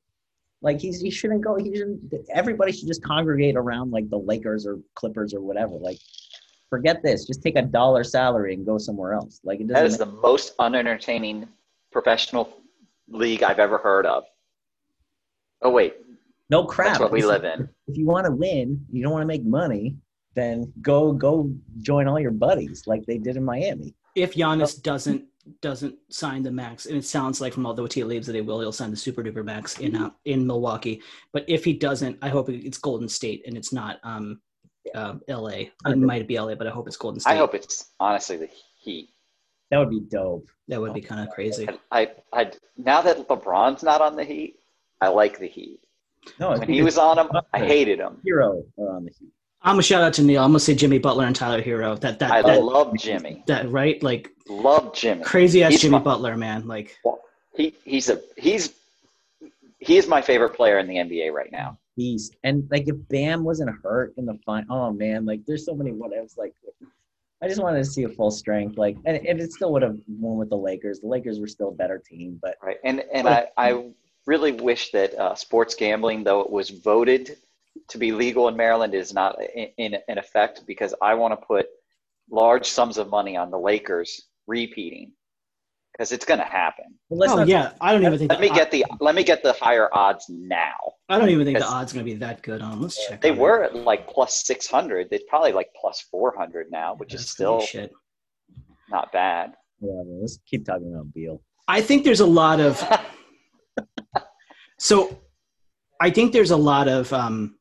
Like he's he shouldn't go. He shouldn't. Everybody should just congregate around like the Lakers or Clippers or whatever. Like, forget this. Just take a dollar salary and go somewhere else. Like it doesn't. That is the most unentertaining professional league I've ever heard of. Oh wait, no crap. that's what we live in. If you want to win, you don't want to make money. Then go go join all your buddies like they did in Miami. If Giannis doesn't doesn't sign the max, and it sounds like from all the tea leaves that he will, he'll sign the super duper max in uh, in Milwaukee. But if he doesn't, I hope it's Golden State and it's not um, uh, L.A. It might be L.A., but I hope it's Golden State. I hope it's honestly the Heat. That would be dope. that would be kind of crazy. I, I now that LeBron's not on the Heat, I like the Heat. No, When he was on them, I hated him. Herro are on the Heat. I'm gonna shout out to Neil. I'm gonna say Jimmy Butler and Tyler Herro. That that I that, love Jimmy. that right like Love Jimmy. crazy ass He's Jimmy my- Butler man. Like He he's a he's he is my favorite player in the NBA right now. beast. And like if Bam wasn't hurt in the fine, oh man, like there's so many what ifs. Like I just wanted to see a full strength. Like and, and it still would have won with the Lakers. The Lakers were still a better team, but Right. And and I, I really wish that uh, sports gambling, though it was voted to be legal in Maryland, is not in, in, in effect because I want to put large sums of money on the Lakers repeating because it's going to happen. but let's oh not yeah, I don't even think Let the, me get the let me get the higher odds now. I, I don't even think the Because- odds gonna be that good on. Let's check. They were at like plus six hundred. They're probably like plus four hundred now, which is still pretty shit. not bad. whatever. Let's keep talking about Beal. I think there's a lot of so I think there's a lot of um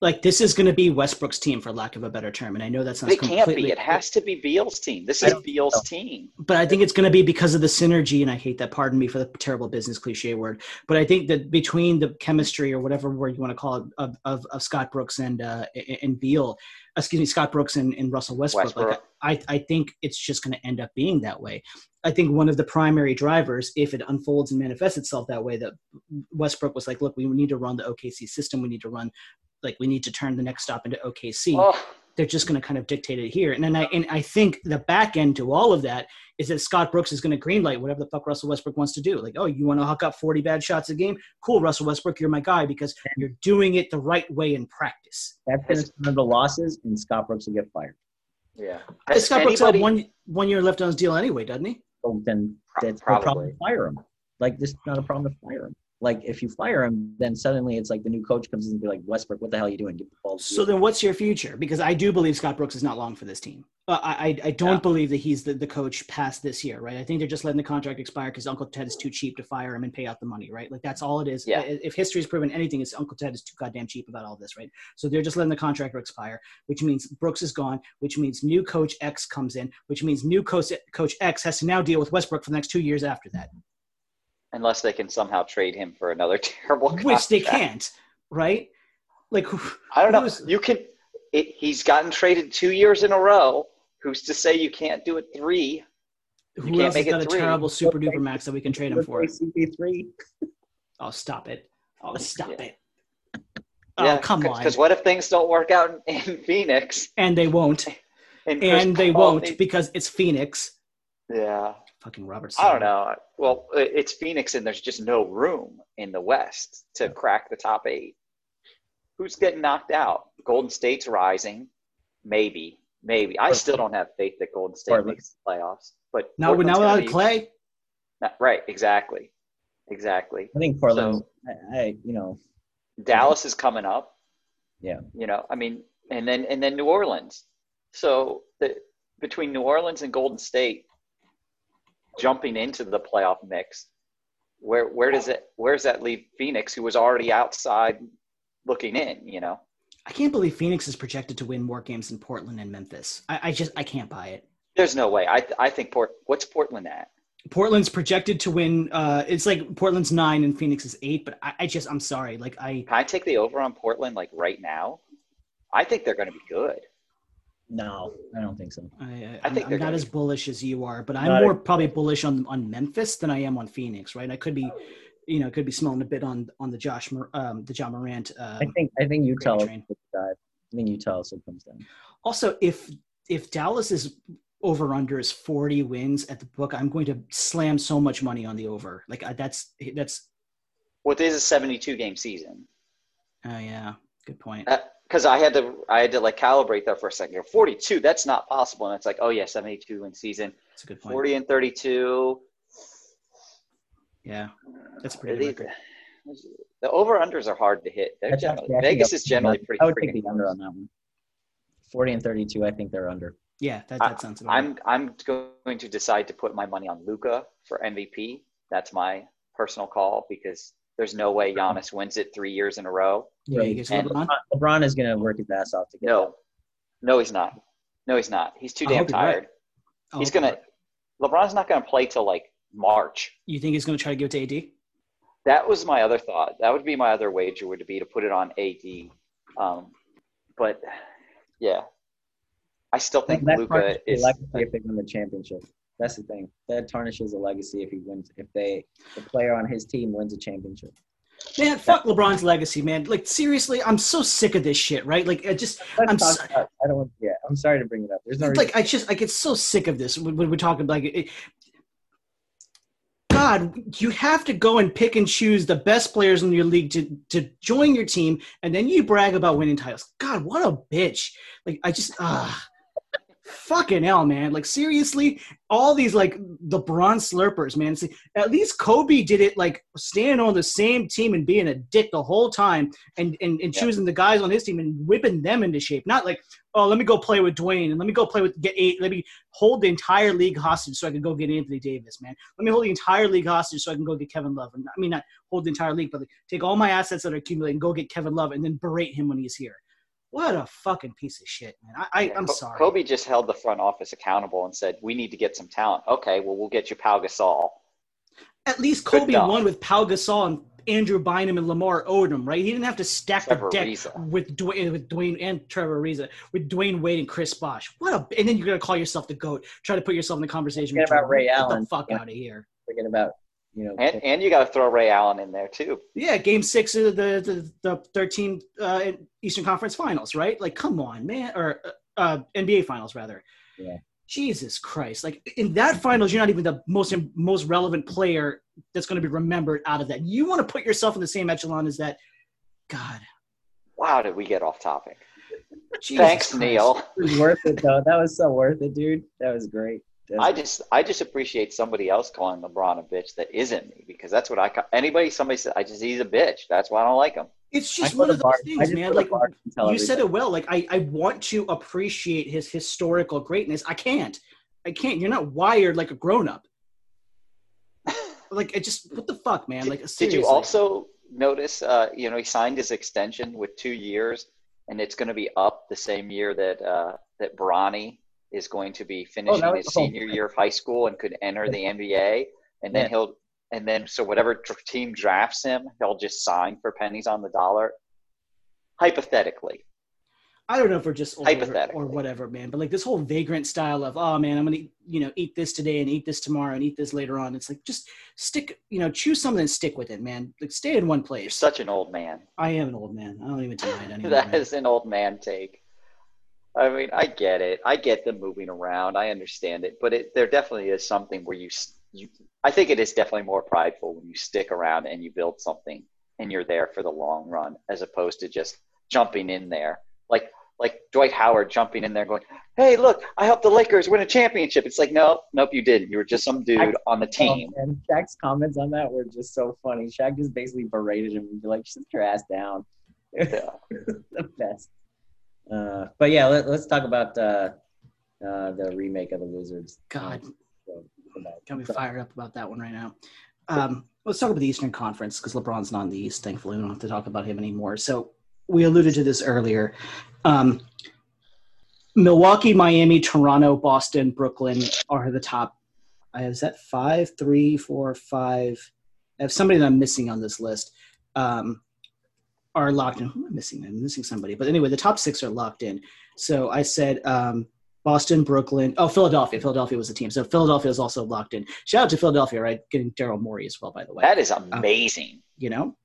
like this is going to be Westbrook's team for lack of a better term and I know that's not It can't completely be. It has to be Beal's team. This is Beal's so. team. but I think it's going to be because of the synergy and I hate that pardon me for the terrible business cliche word but I think that between the chemistry or whatever word you want to call it of, of, of Scott Brooks and uh and Beal excuse me Scott Brooks and, and Russell Westbrook, like Westbrook. I, I think it's just going to end up being that way. I think one of the primary drivers, if it unfolds and manifests itself that way, that Westbrook was like, look, we need to run the OKC system. We need to run, like, we need to turn the next stop into OKC. Oh, They're just going to kind of dictate it here. And then I, and I think the back end to all of that is that Scott Brooks is going to greenlight whatever the fuck Russell Westbrook wants to do. Like, oh, you want to hook up 40 bad shots a game? Cool, Russell Westbrook, you're my guy because you're doing it the right way in practice. That's going to turn the losses, and Scott Brooks will get fired. yeah. Has Scott Brooks had one, one year left on his deal anyway, doesn't he? So then Pro- that's no problem probably. to fire him. Like this is not a problem to fire him. Like if you fire him, then suddenly it's like the new coach comes in and be like, Westbrook, what the hell are you doing? Get the ball. So you." then, what's your future? Because I do believe Scott Brooks is not long for this team. Uh, I I, don't Yeah. believe that he's the, the coach past this year, right? I think they're just letting the contract expire because Uncle Ted is too cheap to fire him and pay out the money, right? Like that's all it is. Yeah. If history's proven anything, it's Uncle Ted is too goddamn cheap about all this, right? So they're just letting the contract expire, which means Brooks is gone, which means new coach X comes in, which means new coach coach X has to now deal with Westbrook for the next two years after that, unless they can somehow trade him for another terrible which they can't, right? Like who, I don't know. who's- You can. It, he's gotten traded two years in a row. Who's to say you can't do it three? who can't else has got a three. terrible super duper max that we can trade him for? CP3. Oh, stop it. Oh, stop Yeah. it. Oh, come on. Because what if things don't work out in, in Phoenix? And they won't. And, And they Paul won't needs- because it's Phoenix. yeah. Fucking Robert. I don't know. Well, it's Phoenix, and there's just no room in the West to crack the top eight. Who's getting knocked out? Golden State's rising, maybe, maybe. I still don't have faith that Golden State Portland. makes the playoffs. But Now, now without be- Clay, Not- right? Exactly, exactly. I think Portland. I, I, you know, Dallas is coming up. Yeah. You know, I mean, and then and then New Orleans. So the, between New Orleans and Golden State jumping into the playoff mix, where where does it where does that leave Phoenix, who was already outside looking in? You know, I can't believe Phoenix is projected to win more games than Portland and Memphis. I, I just I can't buy it. there's no way. I I think Port. What's Portland at? Portland's projected to win. Uh, it's like Portland's nine and Phoenix is eight. But I, I just I'm sorry. Like I Can I take the over on Portland like right now? I think they're going to be good. No, I don't think so. I, I, I think I'm, I'm not as be- bullish as you are, but I'm Not a- more probably bullish on on Memphis than I am on Phoenix. Right? I could be, you know, could be smelling a bit on on the Josh Mor- um, the Ja Morant. Um, I think I think Utah. Gravy will train. dive. I think Utah also comes down. Also, if if Dallas is over under is 40 wins at the book, I'm going to slam so much money on the over. Like I, that's that's what is a 72 game season? Oh yeah, good point. Because I had to, I had to like calibrate that for a second. 42, that's not possible. And it's like, oh yeah, 72 in season. That's a good point. 40 and 32. Yeah, that's pretty good. The over unders are hard to hit. They're generally, actually- Vegas is generally pretty. I would take the under close. on that one. 40 and 32, I think they're under. Yeah, that, that sounds about. I'm I'm going to decide to put my money on Luka for MVP. That's my personal call because there's no way Giannis wins it three years in a row. Yeah, you and- LeBron? LeBron is going to work his ass off to get No, no, he's not. No, he's not. He's too damn hope right. tired. Oh, He's gonna. LeBron's not gonna play till like March. You think he's going to try to give it to AD? That was my other thought. That would be my other wager would be to put it on AD. Um, but yeah, I still think that Luka tarnishes the is. legacy if they win the championship. That's the thing. That tarnishes a legacy if he wins. If they, the player on his team wins a championship. Man, fuck LeBron's legacy, man. Like seriously, I'm so sick of this shit, right? Like I just Let's I'm so- about- I don't want. Yeah, I'm sorry to bring it up. There's no like I just I get so sick of this when, when we're talking like it, God, you have to go and pick and choose the best players in your league to to join your team, and then you brag about winning titles. God, what a bitch! Like I just ah, fucking hell, man. Like seriously, all these like the bronze slurpers, man. See, at least Kobe did it like staying on the same team and being a dick the whole time, and and, and Yeah. choosing the guys on his team and whipping them into shape. Not like oh, let me go play with Dwyane and let me go play with get eight. Let me hold the entire league hostage so I can go get Anthony Davis, man. Let me hold the entire league hostage so I can go get Kevin Love. And I mean, not hold the entire league, but like, take all my assets that are accumulating, and go get Kevin Love and then berate him when he's here. What a fucking piece of shit, man. I, I, I'm Co- sorry. Kobe just held the front office accountable and said, "We need to get some talent." Okay, well, we'll get you Pau Gasol. At least Kobe won with Pau Gasol and Andrew Bynum and Lamar Odom, right? He didn't have to stack Trevor the deck Ariza. with Dwyane, eh, with Dwyane and Trevor Ariza, with Dwyane Wade and Chris Bosh. What a and then you're gonna call yourself the goat. Try to put yourself in the conversation. Forget with about Jordan. Ray Get Allen. the fuck Yeah. out of here. forget about you know. And and you got to throw Ray Allen in there too. Yeah, Game Six of the the, the 13 uh, Eastern Conference Finals, right? Like, come on, man, or uh, NBA Finals rather. Yeah. Jesus Christ! Like in that finals, you're not even the most most relevant player that's going to be remembered out of that. You want to put yourself in the same echelon as that. God, Wow, did we get off topic? Jesus Thanks, Christ. Neil. It was worth it though. That was so worth it, dude. That was great. That's- I just I just appreciate somebody else calling LeBron a bitch that isn't me because that's what I ca- anybody somebody said I just he's a bitch. That's why I don't like him. It's just one of those bar- things, man. Like bar and you said it everybody. well. Like I, I want to appreciate his historical greatness. I can't. I can't. You're not wired like a grown up. Like I just what the fuck, man? Did, Like did seriously. you also notice? Uh, you know, he signed his extension with two years, and it's going to be up the same year that uh, that Bronny is going to be oh, finishing Oh, his senior year of high school and could enter the NBA, and then Yeah. he'll and then so whatever team drafts him, he'll just sign for pennies on the dollar. Hypothetically, I don't know if we're just old or, or whatever, man. But like this whole vagrant style of, oh man, I'm gonna you know eat this today and eat this tomorrow and eat this later on. It's like just stick, you know, choose something and stick with it, man. Like stay in one place. you're such an old man. I am an old man. I don't even deny it anymore. That man. is an old man take. I mean, I get it. I get them moving around. I understand it, but it, there definitely is something where you, you. I think it is definitely more prideful when you stick around and you build something and you're there for the long run, as opposed to just jumping in there, like like Dwight Howard jumping in there, going, "Hey, look, I helped the Lakers win a championship." It's like, no, nope, you didn't. You were just some dude on the team. Oh, and Shaq's comments on that were just so funny. Shaq just basically berated him and be like, "Sit your ass down." Yeah. the best. Uh, but yeah, let, let's talk about uh, uh, the remake of the Wizards. God, got me fired up about that one right now. Um, let's talk about the Eastern Conference because LeBron's not in the East. Thankfully, we don't have to talk about him anymore. So we alluded to this earlier. Um, Milwaukee, Miami, Toronto, Boston, Brooklyn are the top. I is that five, three, four, five? I have somebody that I'm missing on this list. Um, are locked in. Who am I missing? I'm missing somebody. But anyway, the top six are locked in. So I said um, Boston, Brooklyn. Oh, Philadelphia. Philadelphia was the team. So Philadelphia is also locked in. Shout out to Philadelphia, right? Getting Daryl Morey as well, by the way. That is amazing. you know,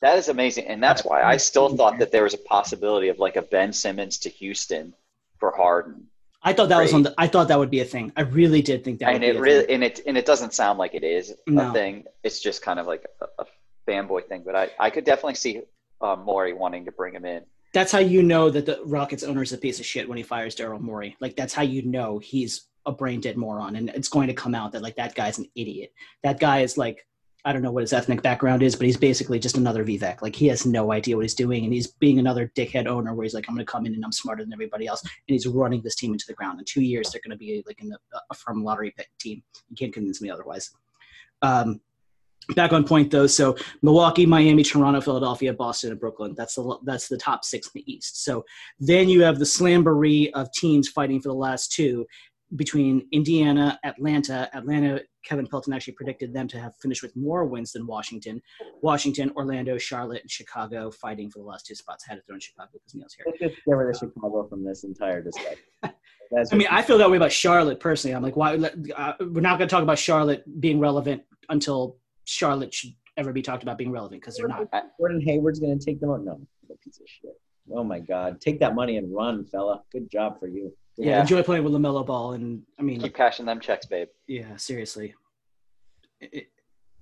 That is amazing, and that's why I still thought that there was a possibility of like a Ben Simmons to Houston for Harden, I thought that was on the. I thought that would be a thing. I really did think that. and would it be a really thing. and it and it doesn't sound like it is No. a thing. It's just kind of like a, a fanboy thing, but I, I could definitely see uh, Morey wanting to bring him in. That's how you know that the Rockets owner is a piece of shit when he fires Daryl Morey. Like that's how you know he's a brain dead moron, and it's going to come out that like that guy's an idiot. That guy is like I don't know what his ethnic background is, but he's basically just another Vivek. Like he has no idea what he's doing, and he's being another dickhead owner where he's like, I'm going to come in and I'm smarter than everybody else, and he's running this team into the ground. In two years, they're going to be like in a firm lottery pick team. You can't convince me otherwise. Um, back on point though, so Milwaukee, Miami, Toronto, Philadelphia, Boston, and Brooklyn. That's the that's the top six in the East. So then you have the slamboree of teams fighting for the last two, between Indiana, Atlanta. Atlanta, Kevin Pelton actually predicted them to have finished with more wins than Washington. Washington, Orlando, Charlotte, and Chicago fighting for the last two spots. I had to throw in Chicago because Neil's here. Let's just get rid of Chicago from this entire discussion. I mean, I feel that way about Charlotte personally. I'm like, why? Uh, we're not going to talk about Charlotte being relevant until Charlotte should ever be talked about being relevant because they're not. Gordon Hayward's going to take them out. No, what a piece of shit. Oh my God, take that money and run, fella. Good job for you. Yeah, enjoy playing with Lamelo Ball, and I mean, Keep cashing them checks, babe. yeah, seriously, It-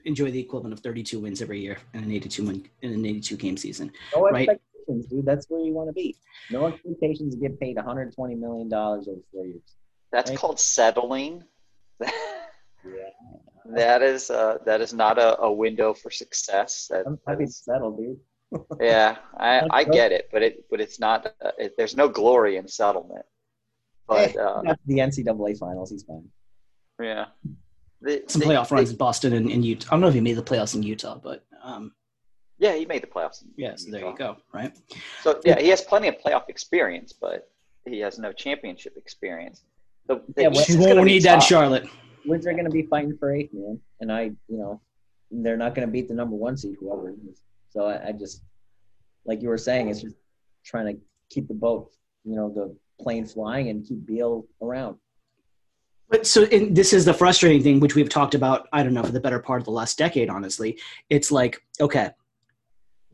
enjoy the equivalent of 32 wins every year in an 82 win in an 82 game season. No Right. expectations, dude. That's where you want to be. No expectations to get paid 120 million dollars over four years. That's Right. called settling. Yeah, that is uh, that is not a, a window for success. That, I'm happy to settle, dude. yeah, I, I get it, but it but it's not. Uh, it, there's no glory in settlement. But Eh, uh, That's the NCAA finals. He's fine. yeah, The- Some the- playoff runs the- in Boston and, and Utah. I don't know if he made the playoffs in Utah, but um, yeah, he made the playoffs. in yeah, so there you go. Right. So yeah, he has plenty of playoff experience, but he has no championship experience. The, the Yeah, well, She won't be need that. Charlotte. Wizards are going to be fighting for eighth, man. And I, you know, they're not going to beat the number one seed, whoever it is. So I, I just, like you were saying, it's just trying to keep the boat, you know, the plane flying and keep Beal around. But so this is the frustrating thing, which we've talked about, I don't know, for the better part of the last decade, honestly. It's like, okay,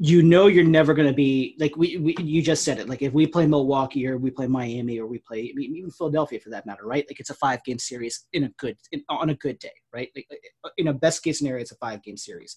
you know you're never going to be like we, we you just said it like if we play milwaukee or we play miami or we play I mean, even philadelphia for that matter right? Like it's a five game series in a good in, on a good day right? Like, uh, in a best case scenario it's a five game series.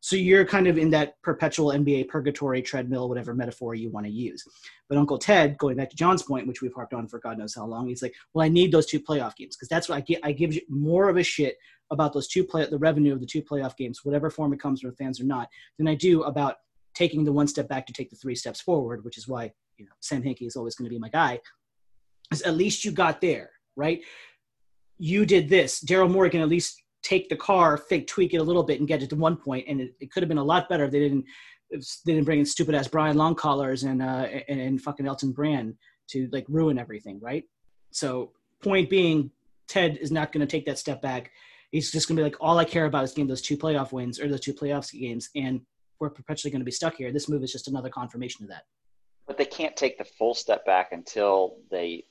So you're kind of in that perpetual nba purgatory treadmill whatever metaphor you want to use. But uncle ted going back to john's point which we've harped on for god knows how long he's like well i need those two playoff games because that's what i get i give you more of a shit about those two play the revenue of the two playoff games whatever form it comes from fans or not than i do about taking the one step back to take the three steps forward, which is why you know Sam Hinkie is always going to be my guy. Is at least you got there, right? You did this. Daryl Morey can at least take the car, fake tweak it a little bit, and get it to one point. And it, it could have been a lot better if they didn't if they didn't bring in stupid ass Bryan Colangelos and uh and, and fucking Elton Brand to like ruin everything, right? So point being, Ted is not going to take that step back. He's just going to be like, all I care about is getting those two playoff wins or those two playoffs games, and we're perpetually going to be stuck here. This move is just another confirmation of that. But they can't take the full step back until they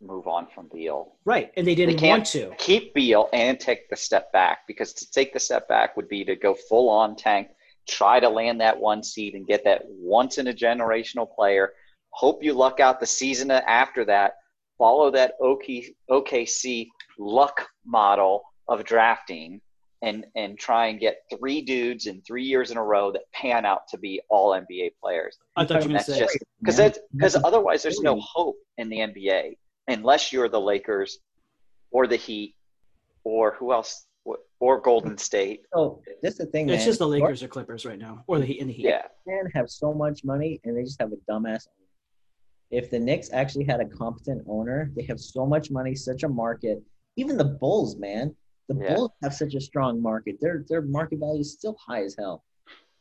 move on from Beal. Right, and they didn't They can't want to. Keep Beal and take the step back because to take the step back would be to go full on tank, try to land that one seed and get that once in a generational player. Hope you luck out the season after that. Follow that OK, OKC luck model of drafting and and try and get three dudes in three years in a row that pan out to be all NBA players. I thought you were going to just because man. because otherwise there's no hope in the NBA unless you're the Lakers or the Heat or who else or Golden State. So this is the thing, man. It's just the Lakers or Clippers right now, or the Heat in the Heat. Yeah, men have so much money and they just have a dumbass. If the Knicks actually had a competent owner, they have so much money, such a market. Even the Bulls, man. The Yeah. Bulls have such a strong market. Their their market value is still high as hell.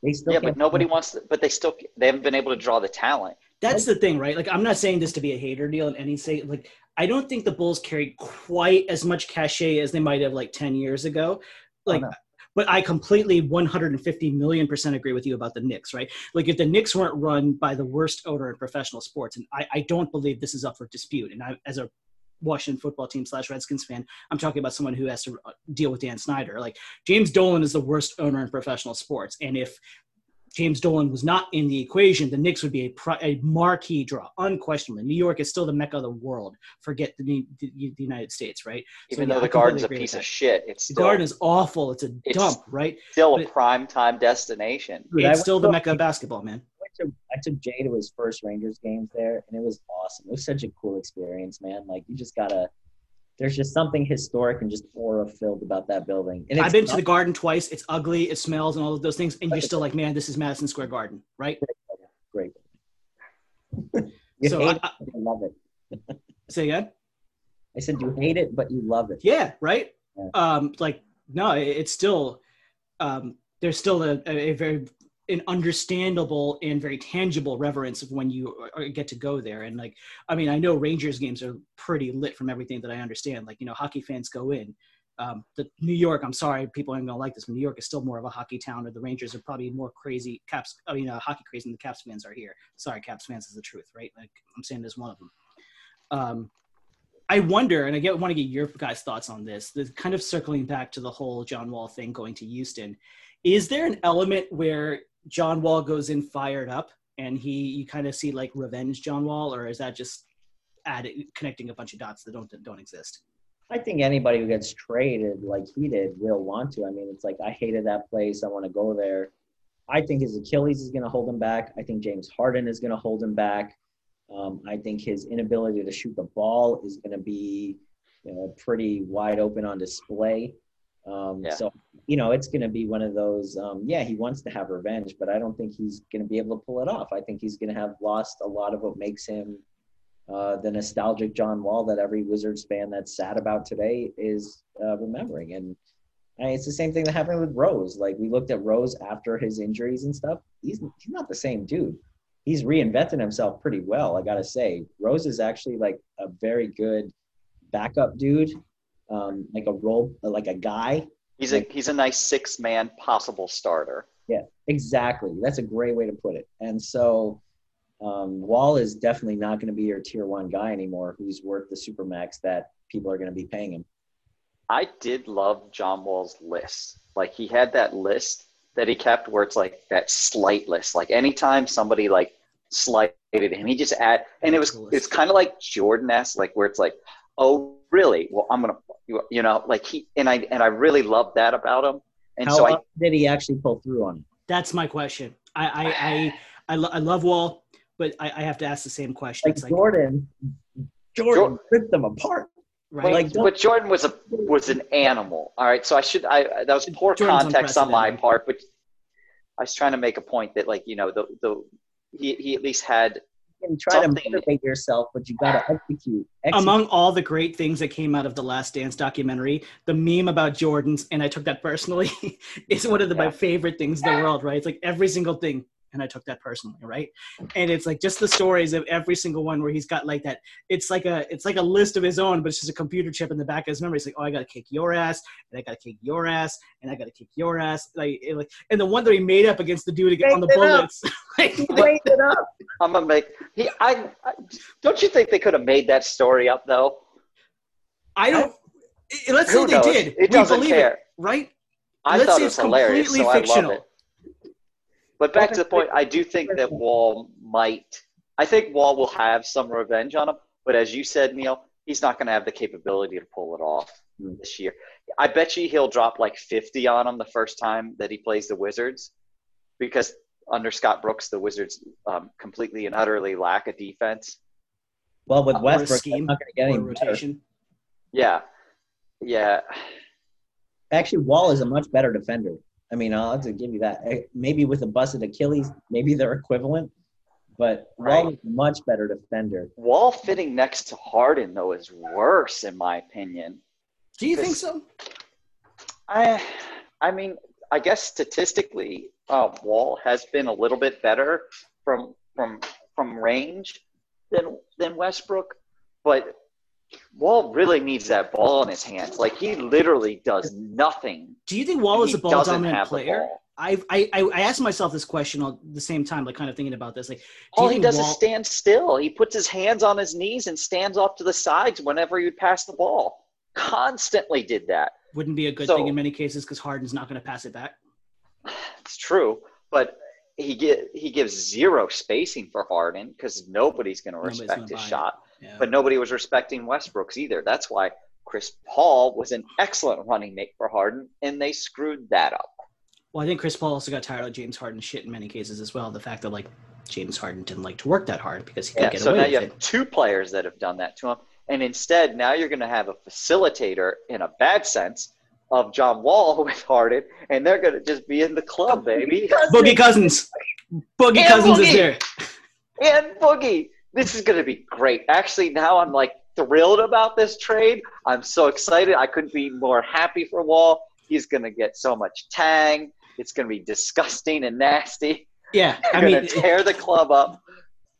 They still yeah, but nobody wants. To, but they still they haven't been able to draw the talent. That's the thing, right? Like, I'm not saying this to be a hater deal in any say. Like, I don't think the Bulls carry quite as much cachet as they might have like 10 years ago. Oh, like, no. but I completely 150 million percent agree with you about the Knicks, right? Like, if the Knicks weren't run by the worst owner in professional sports, and I, I don't believe this is up for dispute, and I, as a Washington football team slash Redskins fan, I'm talking about someone who has to uh, deal with Dan Snyder. Like, James Dolan is the worst owner in professional sports, and if James Dolan was not in the equation, the Knicks would be a, a marquee draw, unquestionably. New York is still the mecca of the world. Forget the, the, the United States, right? Even yeah, though I the Garden's a piece of shit, it's The still, Garden is awful. It's a It's- dump, right? still but- a prime time destination. Dude, it's still the mecca of basketball, man. I took, I took Jay to his first Rangers games there, and it was awesome. It was such a cool experience, man. Like you just gotta. There's just something historic and just aura filled about that building. And I've been to the Garden twice. It's ugly. It smells and all of those things, and you're still like, man, this is Madison Square Garden, right? great. you So hate I- it, but you love it. Say again. I said you hate it, but you love it. Yeah, right. Yeah. Um, like no, it- it's still um, there's still a a very an understandable and very tangible reverence of when you get to go there. And like, I mean, I know Rangers games are pretty lit from everything that I understand. Like, you know, hockey fans go in. Um, the New York, I'm sorry, people aren't gonna like this. New York is still more of a hockey town, or the Rangers are probably more crazy Caps. I mean, uh, hockey crazy than the Caps fans are here. Sorry, Caps fans is the truth, right? Like I'm saying, there's one of them. Um, I wonder, and I get want to get your guys' thoughts on this. The kind of circling back to the whole John Wall thing going to Houston. Is there an element where John Wall goes in fired up, and he you kind of see like revenge John Wall, or is that just adding connecting a bunch of dots that don't don't exist? I think anybody who gets traded like he did will want to. I mean, it's like I hated that place. I want to go there. I think his Achilles is going to hold him back. I think James Harden is going to hold him back. Um, I think his inability to shoot the ball is going to be you know, pretty wide open on display. Um, Yeah. So, you know, it's going to be one of those. Um, yeah, he wants to have revenge, but I don't think he's going to be able to pull it off. I think he's going to have lost a lot of what makes him uh, the nostalgic John Wall that every Wizards fan that's sad about today is uh, remembering. And I mean, it's the same thing that happened with Rose. Like we looked at Rose after his injuries and stuff. He's he's not the same dude. He's reinvented himself pretty well. I gotta say, Rose is actually like a very good backup dude, um, like a role, like a guy. He's a he's a nice six man possible starter. Yeah, exactly. That's a great way to put it. And so um, Wall is definitely not going to be your tier one guy anymore who's worth the supermax that people are going to be paying him. I did love John Wall's list. Like he had that list that he kept where it's like that slight list. Like anytime somebody like slighted him, he just add and it was it's kind of like Jordan esque, like where it's like, oh really? Well, I'm gonna you, you know like he and I and I really loved that about him. And How so I did he actually pull through on it? That's my question. I I I, I, lo- I love Wall, but I, I have to ask the same question. Like like, Jordan, Jordan ripped them apart. right? Like, but Jordan was a was an animal. All right, so I should I that was poor Jordan's context on my part, but I was trying to make a point that like you know the the he, he at least had You can try Something- to motivate yourself, but you got to execute. execute. among all the great things that came out of the Last Dance documentary, the meme about Jordans, and I took that personally, is one of the, my favorite things in the world, right? It's like every single thing, and I took that personally, right? And it's like just the stories of every single one where he's got like that. It's like a it's like a list of his own, but it's just a computer chip in the back of his memory. It's like, oh, I gotta kick your ass, and I gotta kick your ass, and I gotta kick your ass, like, it, like and the one that he made up against the dude again on the Made it up. bullets. like, He made it up. I'm gonna make he I, I don't you think they could have made that story up though? I don't. Let's say Who they knows? did. It we doesn't believe care. it, right? I Let's thought say it it's hilarious, completely so I love fictional. it. But back to the point, I do think that Wall might. I think Wall will have some revenge on him, but as you said, Neil, he's not going to have the capability to pull it off Hmm. this year. I bet you he'll drop like 50 on him the first time that he plays the Wizards, because under Scott Brooks, the Wizards um, completely and utterly lack a defense. Well, with Westbrook, that's scheme, not going to get any or better. rotation. Yeah, yeah. Actually, Wall is a much better defender. I mean, I'll have to give you that. Eh, Maybe with a busted Achilles, maybe they're equivalent, but Wall Right. is a much better defender. Wall fitting next to Harden though is worse in my opinion. Do you think so? I, I mean, I guess statistically, uh, Wall has been a little bit better from from from range than than Westbrook, but Wall really needs that ball in his hands. Like he literally does nothing. Do you think Wall is a ball dominant player? I, I I asked myself this question all the same time, like kind of thinking about this. Like, All he does Wall, is stand still. He puts his hands on his knees and stands off to the sides whenever you pass the ball. Constantly did that. wouldn't be a good So- thing in many cases because Harden's not going to pass it back. It's true, but he get he gives zero spacing for Harden because nobody's going to respect his shot. it. Yeah. But nobody was respecting Westbrook's either. That's why Chris Paul was an excellent running mate for Harden, and they screwed that up. Well, I think Chris Paul also got tired of James Harden shit in many cases as well. The fact that like James Harden didn't like to work that hard because he could Yeah, get so away now with you it. have two players that have done that to him, and instead now you're going to have a facilitator in a bad sense of John Wall with Harden, and they're going to just be in the club, baby. Boogie Cousins. Boogie And Cousins is Boogie. there. and Boogie. This is going to be great. Actually, now I'm like thrilled about this trade. I'm so excited. I couldn't be more happy for Wall. He's going to get so much tang. It's going to be disgusting and nasty. Yeah, I mean, tear the club up.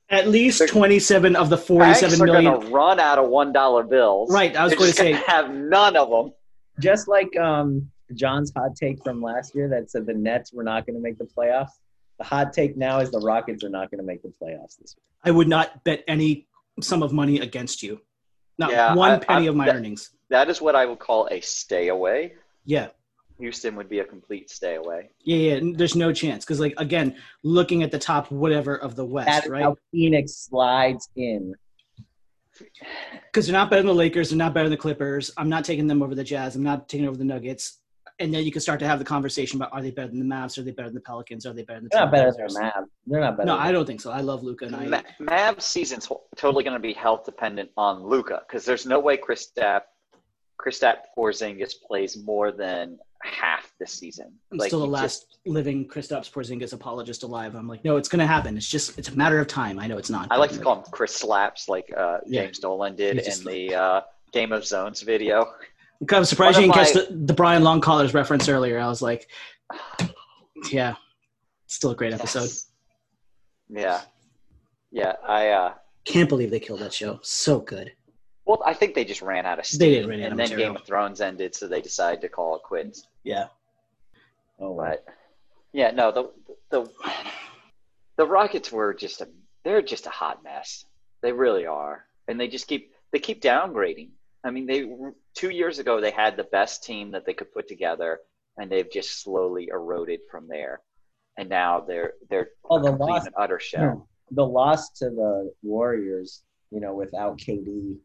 at least they're- 27 of the Banks 47 are million. going to run out of one dollar bills. Right, I was They're going to say, have none of them. Just like um, John's hot take from last year that said the Nets were not going to make the playoffs. The hot take now is the Rockets are not going to make the playoffs this year. I would not bet any sum of money against you. Not Yeah, one I- penny I- of my that- earnings. That is what I would call a stay away. Yeah, Houston would be a complete stay away. yeah, yeah. There's no chance because, like, again, looking at the top whatever of the West, That is right? how Phoenix slides in. Because they're not better than the Lakers, they're not better than the Clippers. I'm not taking them over the Jazz. I'm not taking over the Nuggets. And then you can start to have the conversation about are they better than the Mavs? Are they better than the Pelicans? Are they better than the They're not better than Trailblazers? Mav. They're not better. No, than I don't think so. I love Luka, and I Ma- Mavs season's totally going to be health dependent on Luka because there's no way Kristaps Kristaps Porzingis plays more than half this season. I'm Like, still the last just- living Kristaps Porzingis apologist alive. I'm like, no, it's going to happen. It's just it's a matter of time. I know it's not. I like to call him Chris Slaps, like uh, Yeah. James Dolan did He's in the uh, Game of Zones video. I'm kind of surprised you didn't of catch the, the Bryan Colangelo's reference earlier. I was like, yeah, still a great episode. Yes. Yeah, yeah. I uh, Can't believe they killed that show. So good. well, I think they just ran out of steam, They did run out of and then material. Game of Thrones ended, so they decided to call it quits. Yeah. Oh. But yeah, no, the the the Rockets were just a they're just a hot mess. They really are, and they just keep they keep downgrading. I mean, they two years ago they had the best team that they could put together, and they've just slowly eroded from there. And now they're they're Oh, the loss- and utter shell. the loss to the Warriors, you know, without KD,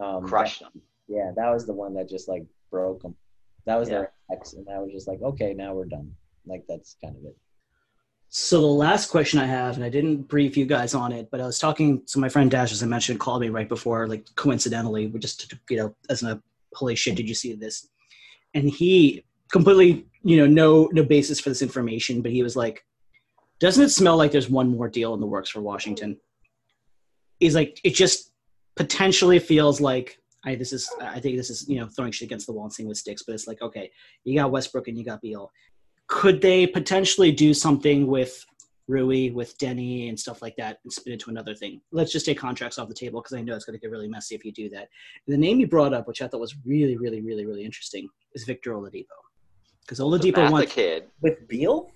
um, Crushed that- them. yeah, that was the one that just like broke them. That was Yeah. their ex, and I was just like, okay, now we're done. Like that's kind of it. So the last question I have, and I didn't brief you guys on it, but I was talking. So my friend Dash, as I mentioned, called me right before, like coincidentally, we just you know, as a holy shit, did you see this? And he completely, you know, no no basis for this information, but he was like, "Doesn't it smell like there's one more deal in the works for Washington?" He's like, it just potentially feels like. I, this is I think this is you know throwing shit against the wall and seeing with sticks, but it's like okay, you got Westbrook and you got Beal could they potentially do something with Rui, with Deni, and stuff like that, and spin it to another thing? Let's just take contracts off the table because I know it's going to get really messy if you do that. The name you brought up, which I thought was really, really, really, really interesting, is Victor Oladipo. Because Oladipo wants. kid With Beal,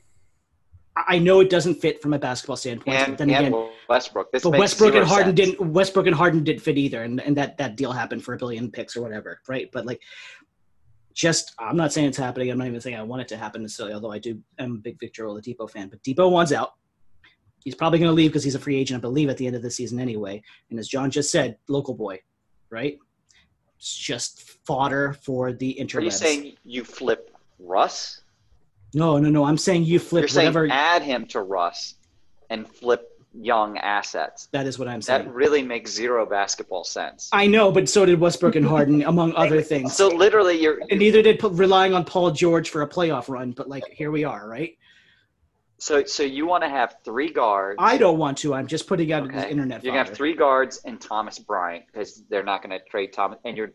I know it doesn't fit from a basketball standpoint, and, but then and again, Westbrook. This but Westbrook and Harden sense. didn't. Westbrook and Harden didn't fit either, and and that that deal happened for a billion picks or whatever, right? But like, just I'm not saying it's happening. I'm not even saying I want it to happen necessarily. Although I do, I'm a big Victor Oladipo fan. But Dipo wants out. He's probably going to leave because he's a free agent, I believe, at the end of the season anyway. And as John just said, local boy, right? It's just fodder for the interwebs. Are you saying you flip Russ? no, no, no. I'm saying you flip You're saying whatever. add him to Russ and flip young assets. that is what I'm saying. That really makes zero basketball sense. I know, but so did Westbrook and Harden, among other things. So literally, you're and neither did p- relying on Paul George for a playoff run. But like, here we are, right? so so you want to have three guards. I don't want to. I'm just putting out Okay. the internet. You're gonna have three guards and Thomas Bryant because they're not gonna trade Thomas, and you're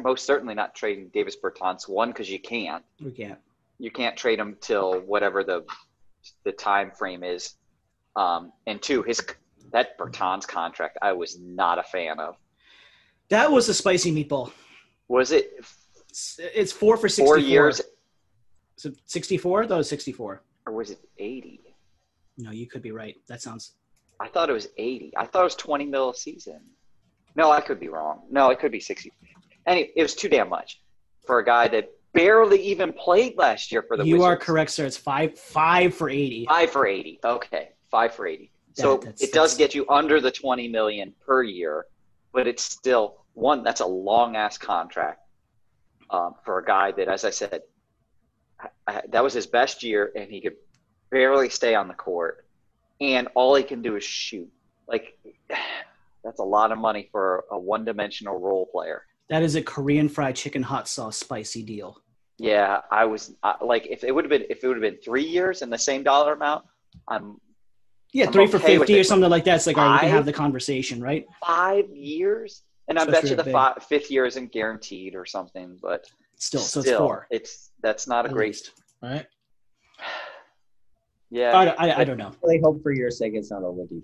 most certainly not trading Davis Bertans. One because you can't. We can't. You can't trade him till whatever the the time frame is. Um, and two, his that Bertans contract I was not a fan of. That was a spicy meatball. Was it It's, four for 64. four years So 64? That was 64. or was it eighty? No, you could be right. That sounds. I thought it was 80. I thought it was 20 mil a season. No, I could be wrong. No, it could be 60. Any, it was too damn much for a guy that barely even played last year for the you Wizards. are correct, sir. It's five five for eighty. Five for eighty. Okay, five for eighty. So That- that's- it does get you under the twenty million per year, but it's still one. That's a long ass contract um, for a guy that, as I said, I, I, that was his best year, and he could barely stay on the court, and all he can do is shoot. Like that's a lot of money for a one-dimensional role player. That is a Korean fried chicken hot sauce spicy deal. Yeah, I was uh, like, if it would have been if it would have been three years and the same dollar amount, I'm Yeah, I'm three for okay with fifty or something like that. It's like, all right, we can have the conversation, right? five years, and I bet you the big. fi- fifth year isn't guaranteed or something. But Still, so it's still, four. It's that's not a at great. least. All right. Yeah, I, I, I don't know. really hope for your sake it's not Oladipo.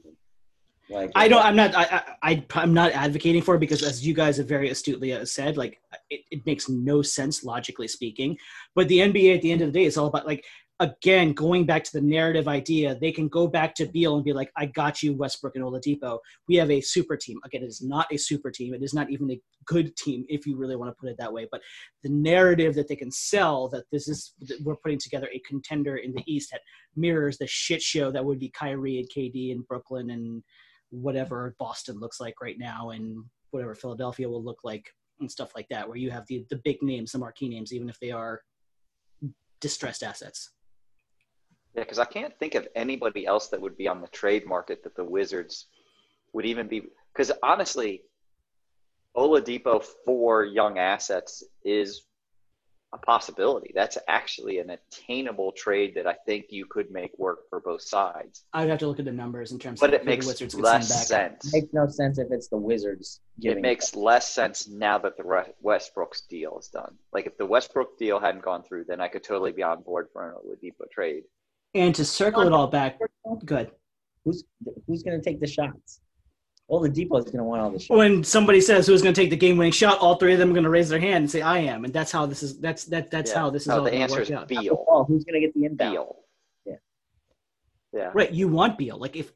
Like I don't. I'm not. I, I. I- I'm not advocating for it because, as you guys have very astutely uh, said, like it, it makes no sense logically speaking. But the NBA, at the end of the day, is all about like again going back to the narrative idea. They can go back to Beal and be like, "I got you, Westbrook and Oladipo. We have a super team." Again, it is not a super team. It is not even a good team, if you really want to put it that way. But the narrative that they can sell that this is that we're putting together a contender in the East that mirrors the shit show that would be Kyrie and KD in Brooklyn and whatever Boston looks like right now and whatever Philadelphia will look like and stuff like that, where you have the, the big names, the marquee names, even if they are distressed assets. Yeah, because I can't think of anybody else that would be on the trade market that the Wizards would even be. Because honestly, Oladipo for young assets is a possibility. That's actually an attainable trade that I think you could make work for both sides. I'd have to look at the numbers in terms But of it makes the Wizards could less send back. sense. makes no sense if it's the Wizards giving it makes less sense now that the Re- Westbrook's deal is done. Like if the Westbrook deal hadn't gone through, then I could totally be on board for an Oladipo trade. And to circle it all back, good. who's who's going to take the shots? All the Oladipo is going to want all the shots. When somebody says who's going to take the game-winning shot, all three of them are going to raise their hand and say, "I am," and that's how this is. That's that. That's Yeah. how this is No, all the answer is out. Beal. Oh, who's going to get the inbound? Beal. Yeah. Yeah. Right. You want Beal. Like if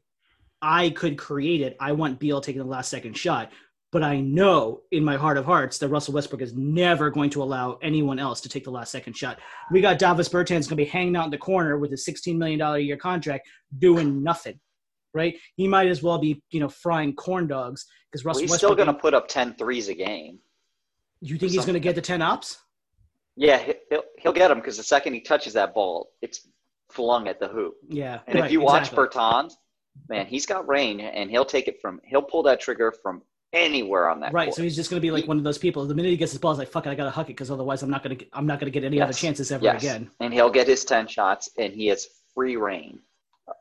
I could create it, I want Beal taking the last second shot. But I know in my heart of hearts that Russell Westbrook is never going to allow anyone else to take the last second shot. We got Davis Bertans going to be hanging out in the corner with a $16 million a year contract doing nothing. Right. He might as well be, you know, frying corn dogs because Russell Well, he's still going to put up 10 threes a game. you think he's going to get the 10 ops? Yeah, he- he'll, he'll get them because the second he touches that ball, it's flung at the hoop. Yeah. And right, if you watch exactly. Bertans, man, he's got range and he'll take it from, he'll pull that trigger from anywhere on that Right, court. so he's just going to be like He- one of those people. The minute he gets his ball, he's like, "Fuck it, I gotta huck it," because otherwise, I'm not going to, I'm not going to get any other chances ever Yes. again. and he'll get his 10 shots and he has free reign.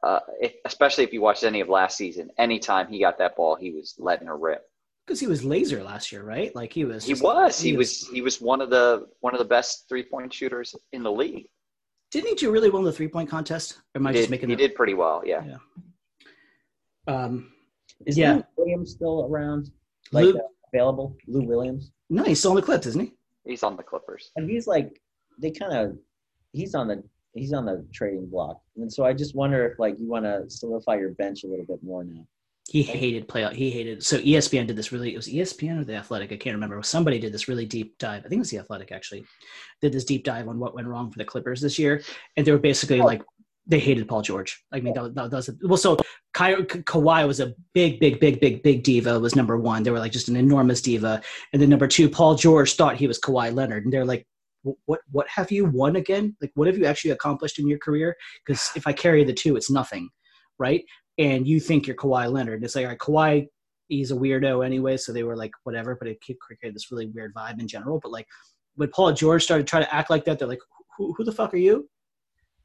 Uh, if, especially if you watched any of last season, anytime he got that ball, he was letting her rip. Because he was laser last year, right? Like he was. He just- was. He was. He was one of the one of the best three point shooters in the league. Didn't he do really well in the three point contest? Or am I He just did, making he that? did pretty well. Yeah. Um, Is Yeah. Lou Williams still around? Like Lou- uh, available? Lou Williams, no, he's still on the Clips, isn't he? He's on the Clippers. and he's like they kind of he's on the he's on the trading block, and so I just wonder if like you want to solidify your bench a little bit more now. He hated playoff. He hated. So ESPN did this really. It was ESPN or the Athletic. I can't remember. Somebody did this really deep dive. I think it was the Athletic actually. Did this deep dive on what went wrong for the Clippers this year, and they were basically Oh. like they hated Paul George. I mean, that, that, was a, well. So Ka- Ka- Kawhi was a big, big, big, big, big diva. Was number one. They were like just an enormous diva, and then number two, Paul George thought he was Kawhi Leonard, and they're like. What what have you won again? Like what have you actually accomplished in your career? Because if I carry the two, it's nothing, right? and you think you're Kawhi Leonard. And it's like, all right, Kawhi, he's a weirdo anyway, so they were like, whatever, but it created this really weird vibe in general. But like, when Paul George started trying to act like that, they're like, who, who the fuck are you?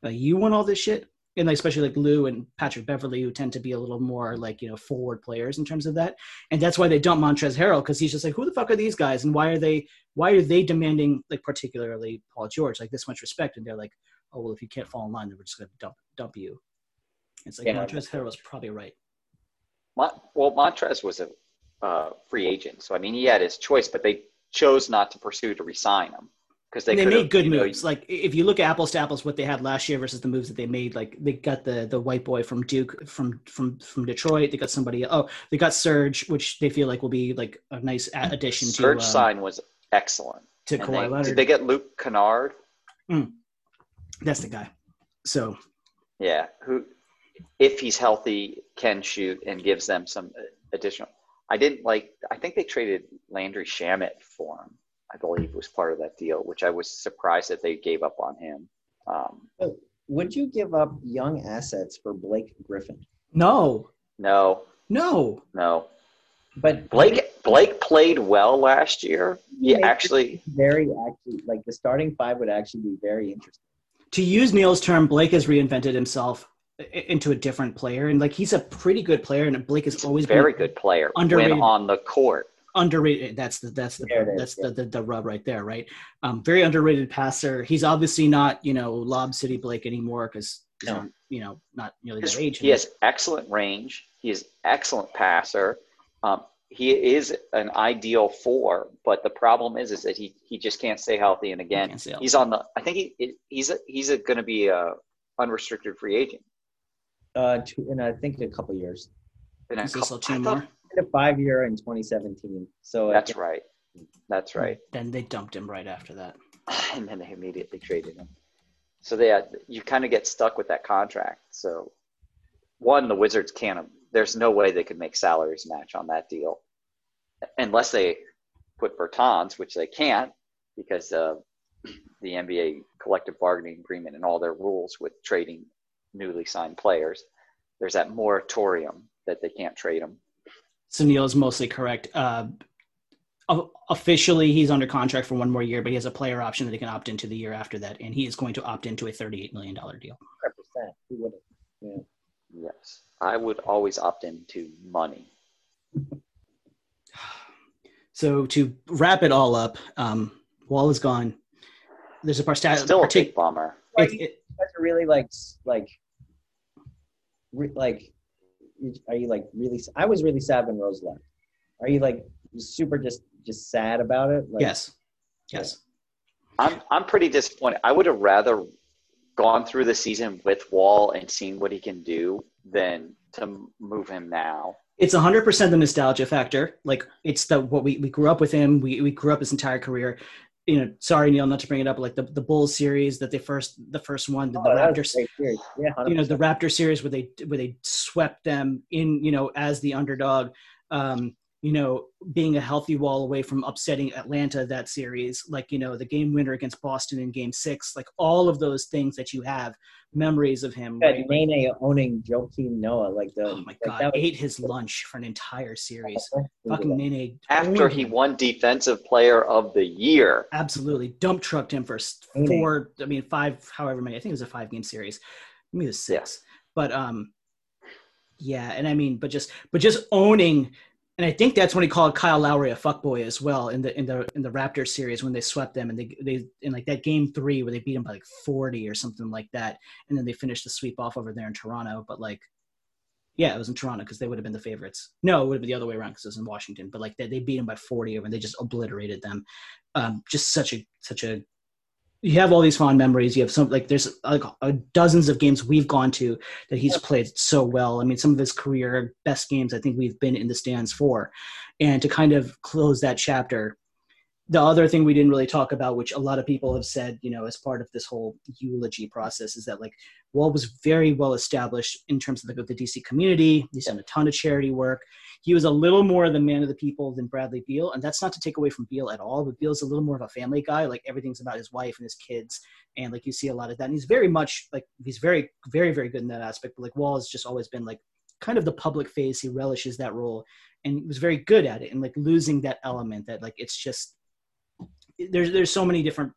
Like, you want all this shit? And like, especially like Lou and Patrick Beverley, who tend to be a little more like, you know, forward players in terms of that. And that's why they dump Montrez Harrell, because he's just like, who the fuck are these guys? And why are they, why are they demanding, like, particularly Paul George, like this much respect? And they're like, oh, well, if you can't fall in line, then we're just going to dump, dump you. It's like Yeah. Montrezl Harrell was probably right. Mon- well, Montrez was a uh, free agent, so I mean, he had his choice, but they chose not to pursue to resign him because they, they made good you know, moves. Like if you look at apples to apples, what they had last year versus the moves that they made, like they got the the white boy from Duke from from from Detroit. They got somebody. Oh, they got Serge, which they feel like will be like a nice addition Serge to. Um, sign was excellent. to And Kawhi they, Leonard. did they get Luke Kennard? That's the guy. So Yeah, who, if he's healthy, can shoot and gives them some additional. I didn't like. I think they traded Landry Shamet for him. I believe was part of that deal, which I was surprised that they gave up on him. Um, Would you give up young assets for Blake Griffin? no, no, no. no. But Blake Blake played well last year. He Yeah. actually, very actually like the starting five would actually be very interesting. To use Neil's term, Blake has reinvented himself into a different player, and like he's a pretty good player, and Blake has always a very been good player underrated. when on the court. Underrated. That's the that's the There that's yeah. the, the the rub right there, right? Um, very underrated passer. He's obviously not you know Lob City Blake anymore because No. you know not nearly His- that age. he has excellent range. He is excellent passer. Um, he is an ideal four, but the problem is, is that he he just can't stay healthy. And again, Can't healthy. he's on the. I think he he's a, he's going to be a unrestricted free agent. Uh, two, in I think a couple years. In a Is this couple- two I more? He had a five year in 2017. So That's think- right. That's right. Then they dumped him right after that. and then they immediately traded him. So they had, you kind of get stuck with that contract. So one, the Wizards can't. There's no way they could make salaries match on that deal, unless they put Bertans, which they can't because uh, the NBA collective bargaining agreement and all their rules with trading newly signed players. There's that moratorium that they can't trade them. So is mostly correct. Uh, officially, he's under contract for one more year, but he has a player option that he can opt into the year after that, and he is going to opt into a thirty-eight million dollar deal. 100%. He would have. Yes, I would always opt into money. So to wrap it all up, um, Wall is gone. There's a part Still a big bummer. it, it, You guys are really like like re- like you- are you like really I was really sad when Rose left. Are you like super just just sad about it? Like, yes, yes. I'm I'm pretty disappointed. I would have rather gone through the season with Wall and seen what he can do than to move him now. It's 100% the nostalgia factor. Like it's the what we, we grew up with him. We we grew up his entire career. You know, sorry Neil, not to bring it up, like the the Bulls series that they first the first one, the, Oh, the that was a Raptors, series. Yeah, 100%. you know, the Raptor series where they where they swept them in, you know, as the underdog. Um, you know, being a healthy wall away from upsetting Atlanta that series, like you know, the game winner against Boston in Game Six, like all of those things that you have memories of him. Yeah, right? Nene owning Joakim Noah like the Oh my like, god, that was- ate his lunch for an entire series. Fucking Nene After he won Defensive Player of the Year. absolutely dump trucked him for s- Nene. four. I mean, five, however many. I think it was a five game series. Maybe it was six. But um, yeah, and I mean, but just but just owning, and I think that's when he called Kyle Lowry a fuckboy as well in the in the in the Raptors series when they swept them and they they in like that game three where they beat him by like forty or something like that, and then they finished the sweep off over there in Toronto. But like. Yeah, it was in Toronto because they would have been the favorites. No, it would have been the other way around because it was in Washington. But like they, they beat him by forty, over and they just obliterated them. Um, just such a such a you have all these fond memories. You have some like there's like uh, dozens of games we've gone to that he's played so well. I mean, some of his career best games I think we've been in the stands for, and to kind of close that chapter. The other thing we didn't really talk about, which a lot of people have said, you know, as part of this whole eulogy process, is that like Wall was very well established in terms of the, the DC community. He's done a ton of charity work. He was a little more of the man of the people than Bradley Beal, and that's not to take away from Beal at all. But Beal's a little more of a family guy. Like everything's about his wife and his kids, and like you see a lot of that. And he's very much like he's very, very, very good in that aspect. But like Wall has just always been like kind of the public face. He relishes that role, and he was very good at it. And like losing that element, that like it's just there's there's so many different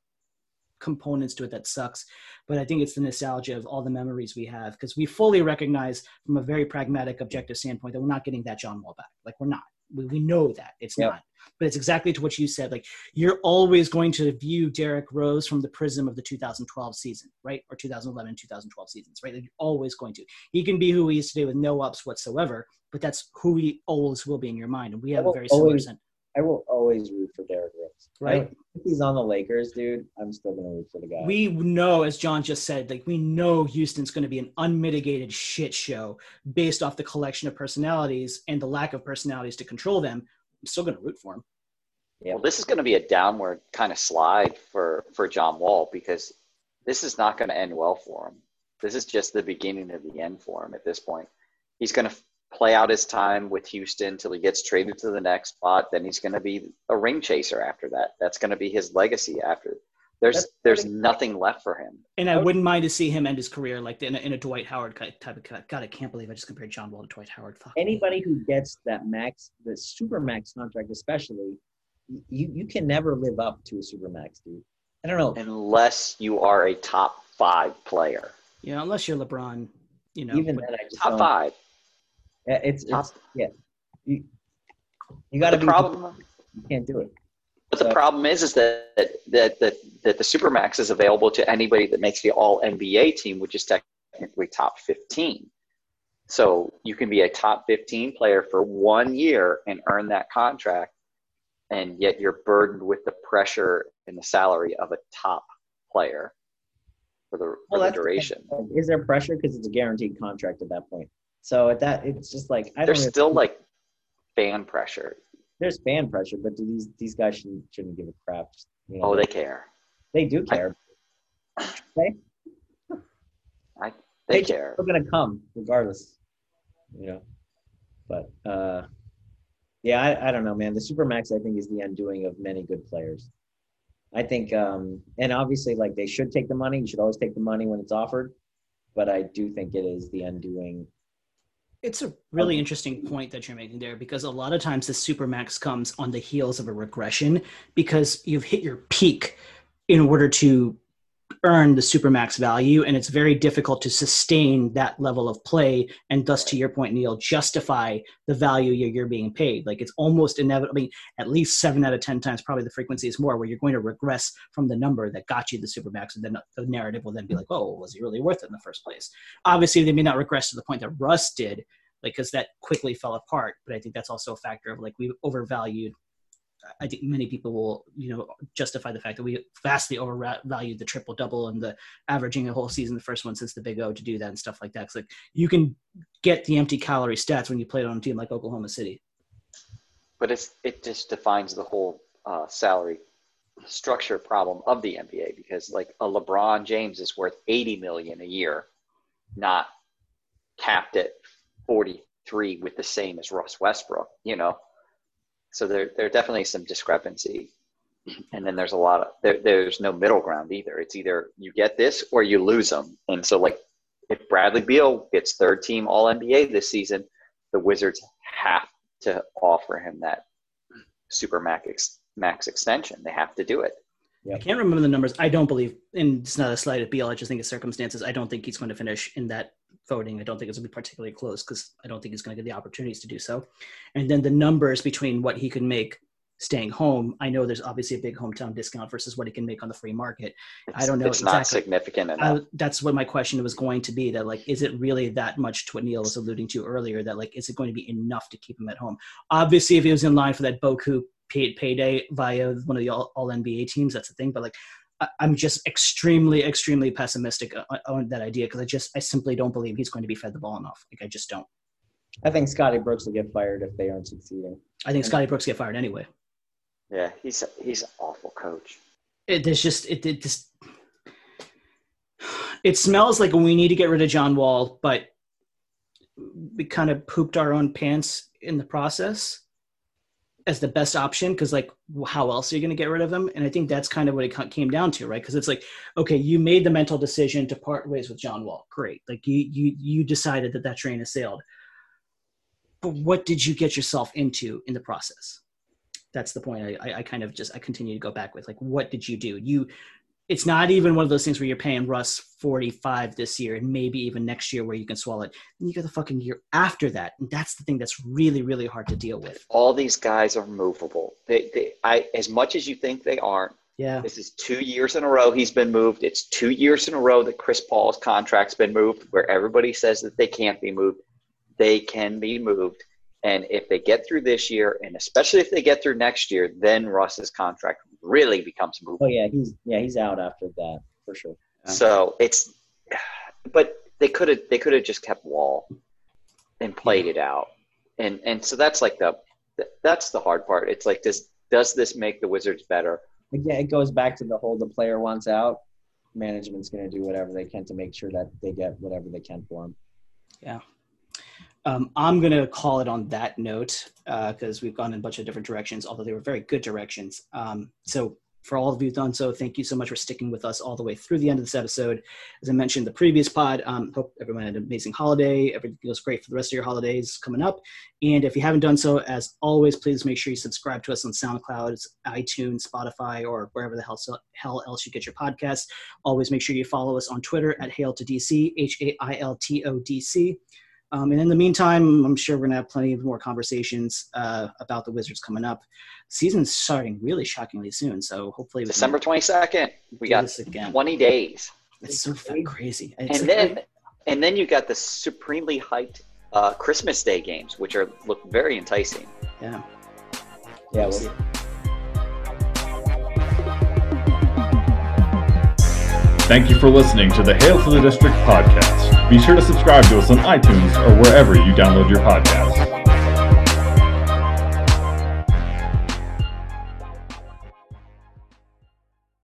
components to it that sucks but i think it's the nostalgia of all the memories we have because we fully recognize from a very pragmatic objective standpoint that we're not getting that john wall back. Like we're not. We, we know that it's Yep. not. But it's exactly to what you said like you're always going to view derrick rose from the prism of the 2012 season right? Or 2011 2012 seasons right? Like you're always going to. He can be who he is today with no ups whatsoever but that's who he always will be in your mind and we have a very similar always- I will always root for Derrick Rose. Right. If he's on the Lakers, dude, I'm still gonna root for the guy. we know, as John just said, like we know Houston's going to be an unmitigated shit show based off the collection of personalities and the lack of personalities to control them. I'm still going to root for him. Yeah. Well, this is going to be a downward kind of slide for for John Wall because this is not going to end well for him. This is just the beginning of the end for him at this point. He's going to play out his time with Houston till he gets traded to the next spot. Then he's going to be a ring chaser after that. That's going to be his legacy after. There's That's there's pretty- nothing left for him. And I wouldn't mind to see him end his career like in a, in a Dwight Howard type of cut. God, I can't believe I just compared John Wall to Dwight Howard. Fuck. me. Anybody who gets that max, the super max contract, especially, you you can never live up to a super max, dude. I don't know. Unless you are a top five player. Yeah, unless you're LeBron, you know. Even but- then, I just Top don't. five. Yeah, It's, it's yeah. You you got to the be. problem You can't do it. But the problem is, is that that that that the supermax is available to anybody that makes the All NBA team, which is technically top fifteen. So you can be a top fifteen player for one year and earn that contract, and yet you're burdened with the pressure and the salary of a top player for the, for Well, the the duration. Like, Is there pressure because it's a guaranteed contract at that point? So at that, it's just like I don't. There's still like fan pressure. there's fan pressure, but do these these guys shouldn't shouldn't give a crap. You know, Oh, they care. they do care. They They They- care. they're gonna come regardless. You know, but uh, yeah, I, I don't know, man. The supermax I think is the undoing of many good players. I think, um, and obviously, like they should take the money. You should always take the money when it's offered. But I do think it is the undoing. It's a really interesting point that you're making there because a lot of times the supermax comes on the heels of a regression because you've hit your peak in order to earn the supermax value and it's very difficult to sustain that level of play and thus to your point neil justify the value you're, you're being paid. Like it's almost inevitable i mean at least seven out of ten times probably the frequency is more where you're going to regress from the number that got you the supermax and then the narrative will then be like oh was he really worth it in the first place? Obviously they may not regress to the point that russ did like because that quickly fell apart but i think that's also a factor of like we overvalued i think many people will you know justify the fact that we vastly overvalued the triple double and the averaging a whole season the first one since the big o to do that and stuff like that because like you can get the empty calorie stats when you play on a team like oklahoma city but it's it just defines the whole uh, salary structure problem of the NBA because like a LeBron James is worth 80 million a year, not capped at 43 with the same as Russ Westbrook, you know. So there there are definitely some discrepancy. And then there's a lot of there, there's no middle ground either. It's either you get this or you lose them. And so like if Bradley Beal gets third team All NBA this season, the Wizards have to offer him that super max max extension. They have to do it. I can't remember the numbers. I don't believe, and it's not a slight at Beal. I just think it's circumstances. I don't think he's going to finish in that voting. I don't think it's going to be particularly close because I don't think he's going to get the opportunities to do so. And then the numbers between what he can make staying home. I know there's obviously a big hometown discount versus what he can make on the free market. I don't know It's not significant enough. I, that's what my question was going to be. That like, is it really that much to what Neil was alluding to earlier? That like, is it going to be enough to keep him at home? Obviously, if he was in line for that Boku paid payday via one of the all, all NBA teams, that's the thing. But like, I'm just extremely, extremely pessimistic on, on that idea because I just, I simply don't believe he's going to be fed the ball enough. Like, I just don't. I think Scotty Brooks will get fired if they aren't succeeding. I think Scotty Brooks get fired anyway. yeah, he's he's an awful coach. it, there's just it, it just it smells like we need to get rid of John Wall, but we kind of pooped our own pants in the process as the best option because like how else are you going to get rid of them? And i think that's kind of what it came down to right? Because it's like okay you made the mental decision to part ways with john wall. Great. Like you you you decided that that train has sailed. But what did you get yourself into in the process? That's the point I, I, kind of just I continue to go back with. Like what did you do? You it's not even one of those things where you're paying Russ 45 this year and maybe even next year where you can swallow it. And you get the fucking year after that. And that's the thing that's really, really hard to deal with. All these guys are movable. They, they, I, as much as you think they aren't, Yeah. this is two years in a row he's been moved. It's two years in a row that Chris Paul's contract's been moved, where everybody says that they can't be moved. They can be moved. And if they get through this year, and especially if they get through next year, then Russ's contract really becomes movable. Oh yeah, he's yeah he's out after that for sure. So it's, but they could have they could have just kept Wall and played it out, and and so that's like the that's the hard part. It's like does Does this make the Wizards better? Again, it goes back to the whole the player wants out. Management's going to do whatever they can to make sure that they get whatever they can for him. Yeah. Um, I'm going to call it on that note because uh, we've gone in a bunch of different directions, although they were very good directions. Um, so for all of you who done so, thank you so much for sticking with us all the way through the end of this episode. As I mentioned the previous pod, um, hope everyone had an amazing holiday. Everything goes great for the rest of your holidays coming up. And if you haven't done so, as always, please make sure you subscribe to us on SoundCloud, iTunes, Spotify, or wherever the hell, hell else you get your podcasts. Always make sure you follow us on Twitter at Hail to DC, H A I L T O D C. Um, and in the meantime, I'm sure we're going to have plenty of more conversations uh, about the Wizards coming up. Season's starting really shockingly soon, so hopefully December 22nd. We got 20 days. It's so crazy. It's and then, and then you got the supremely hyped uh, Christmas Day games, which are look very enticing. Yeah. Yeah. We'll Thank you for listening to the Hail to the District podcast. Be sure to subscribe to us on iTunes or wherever you download your podcasts.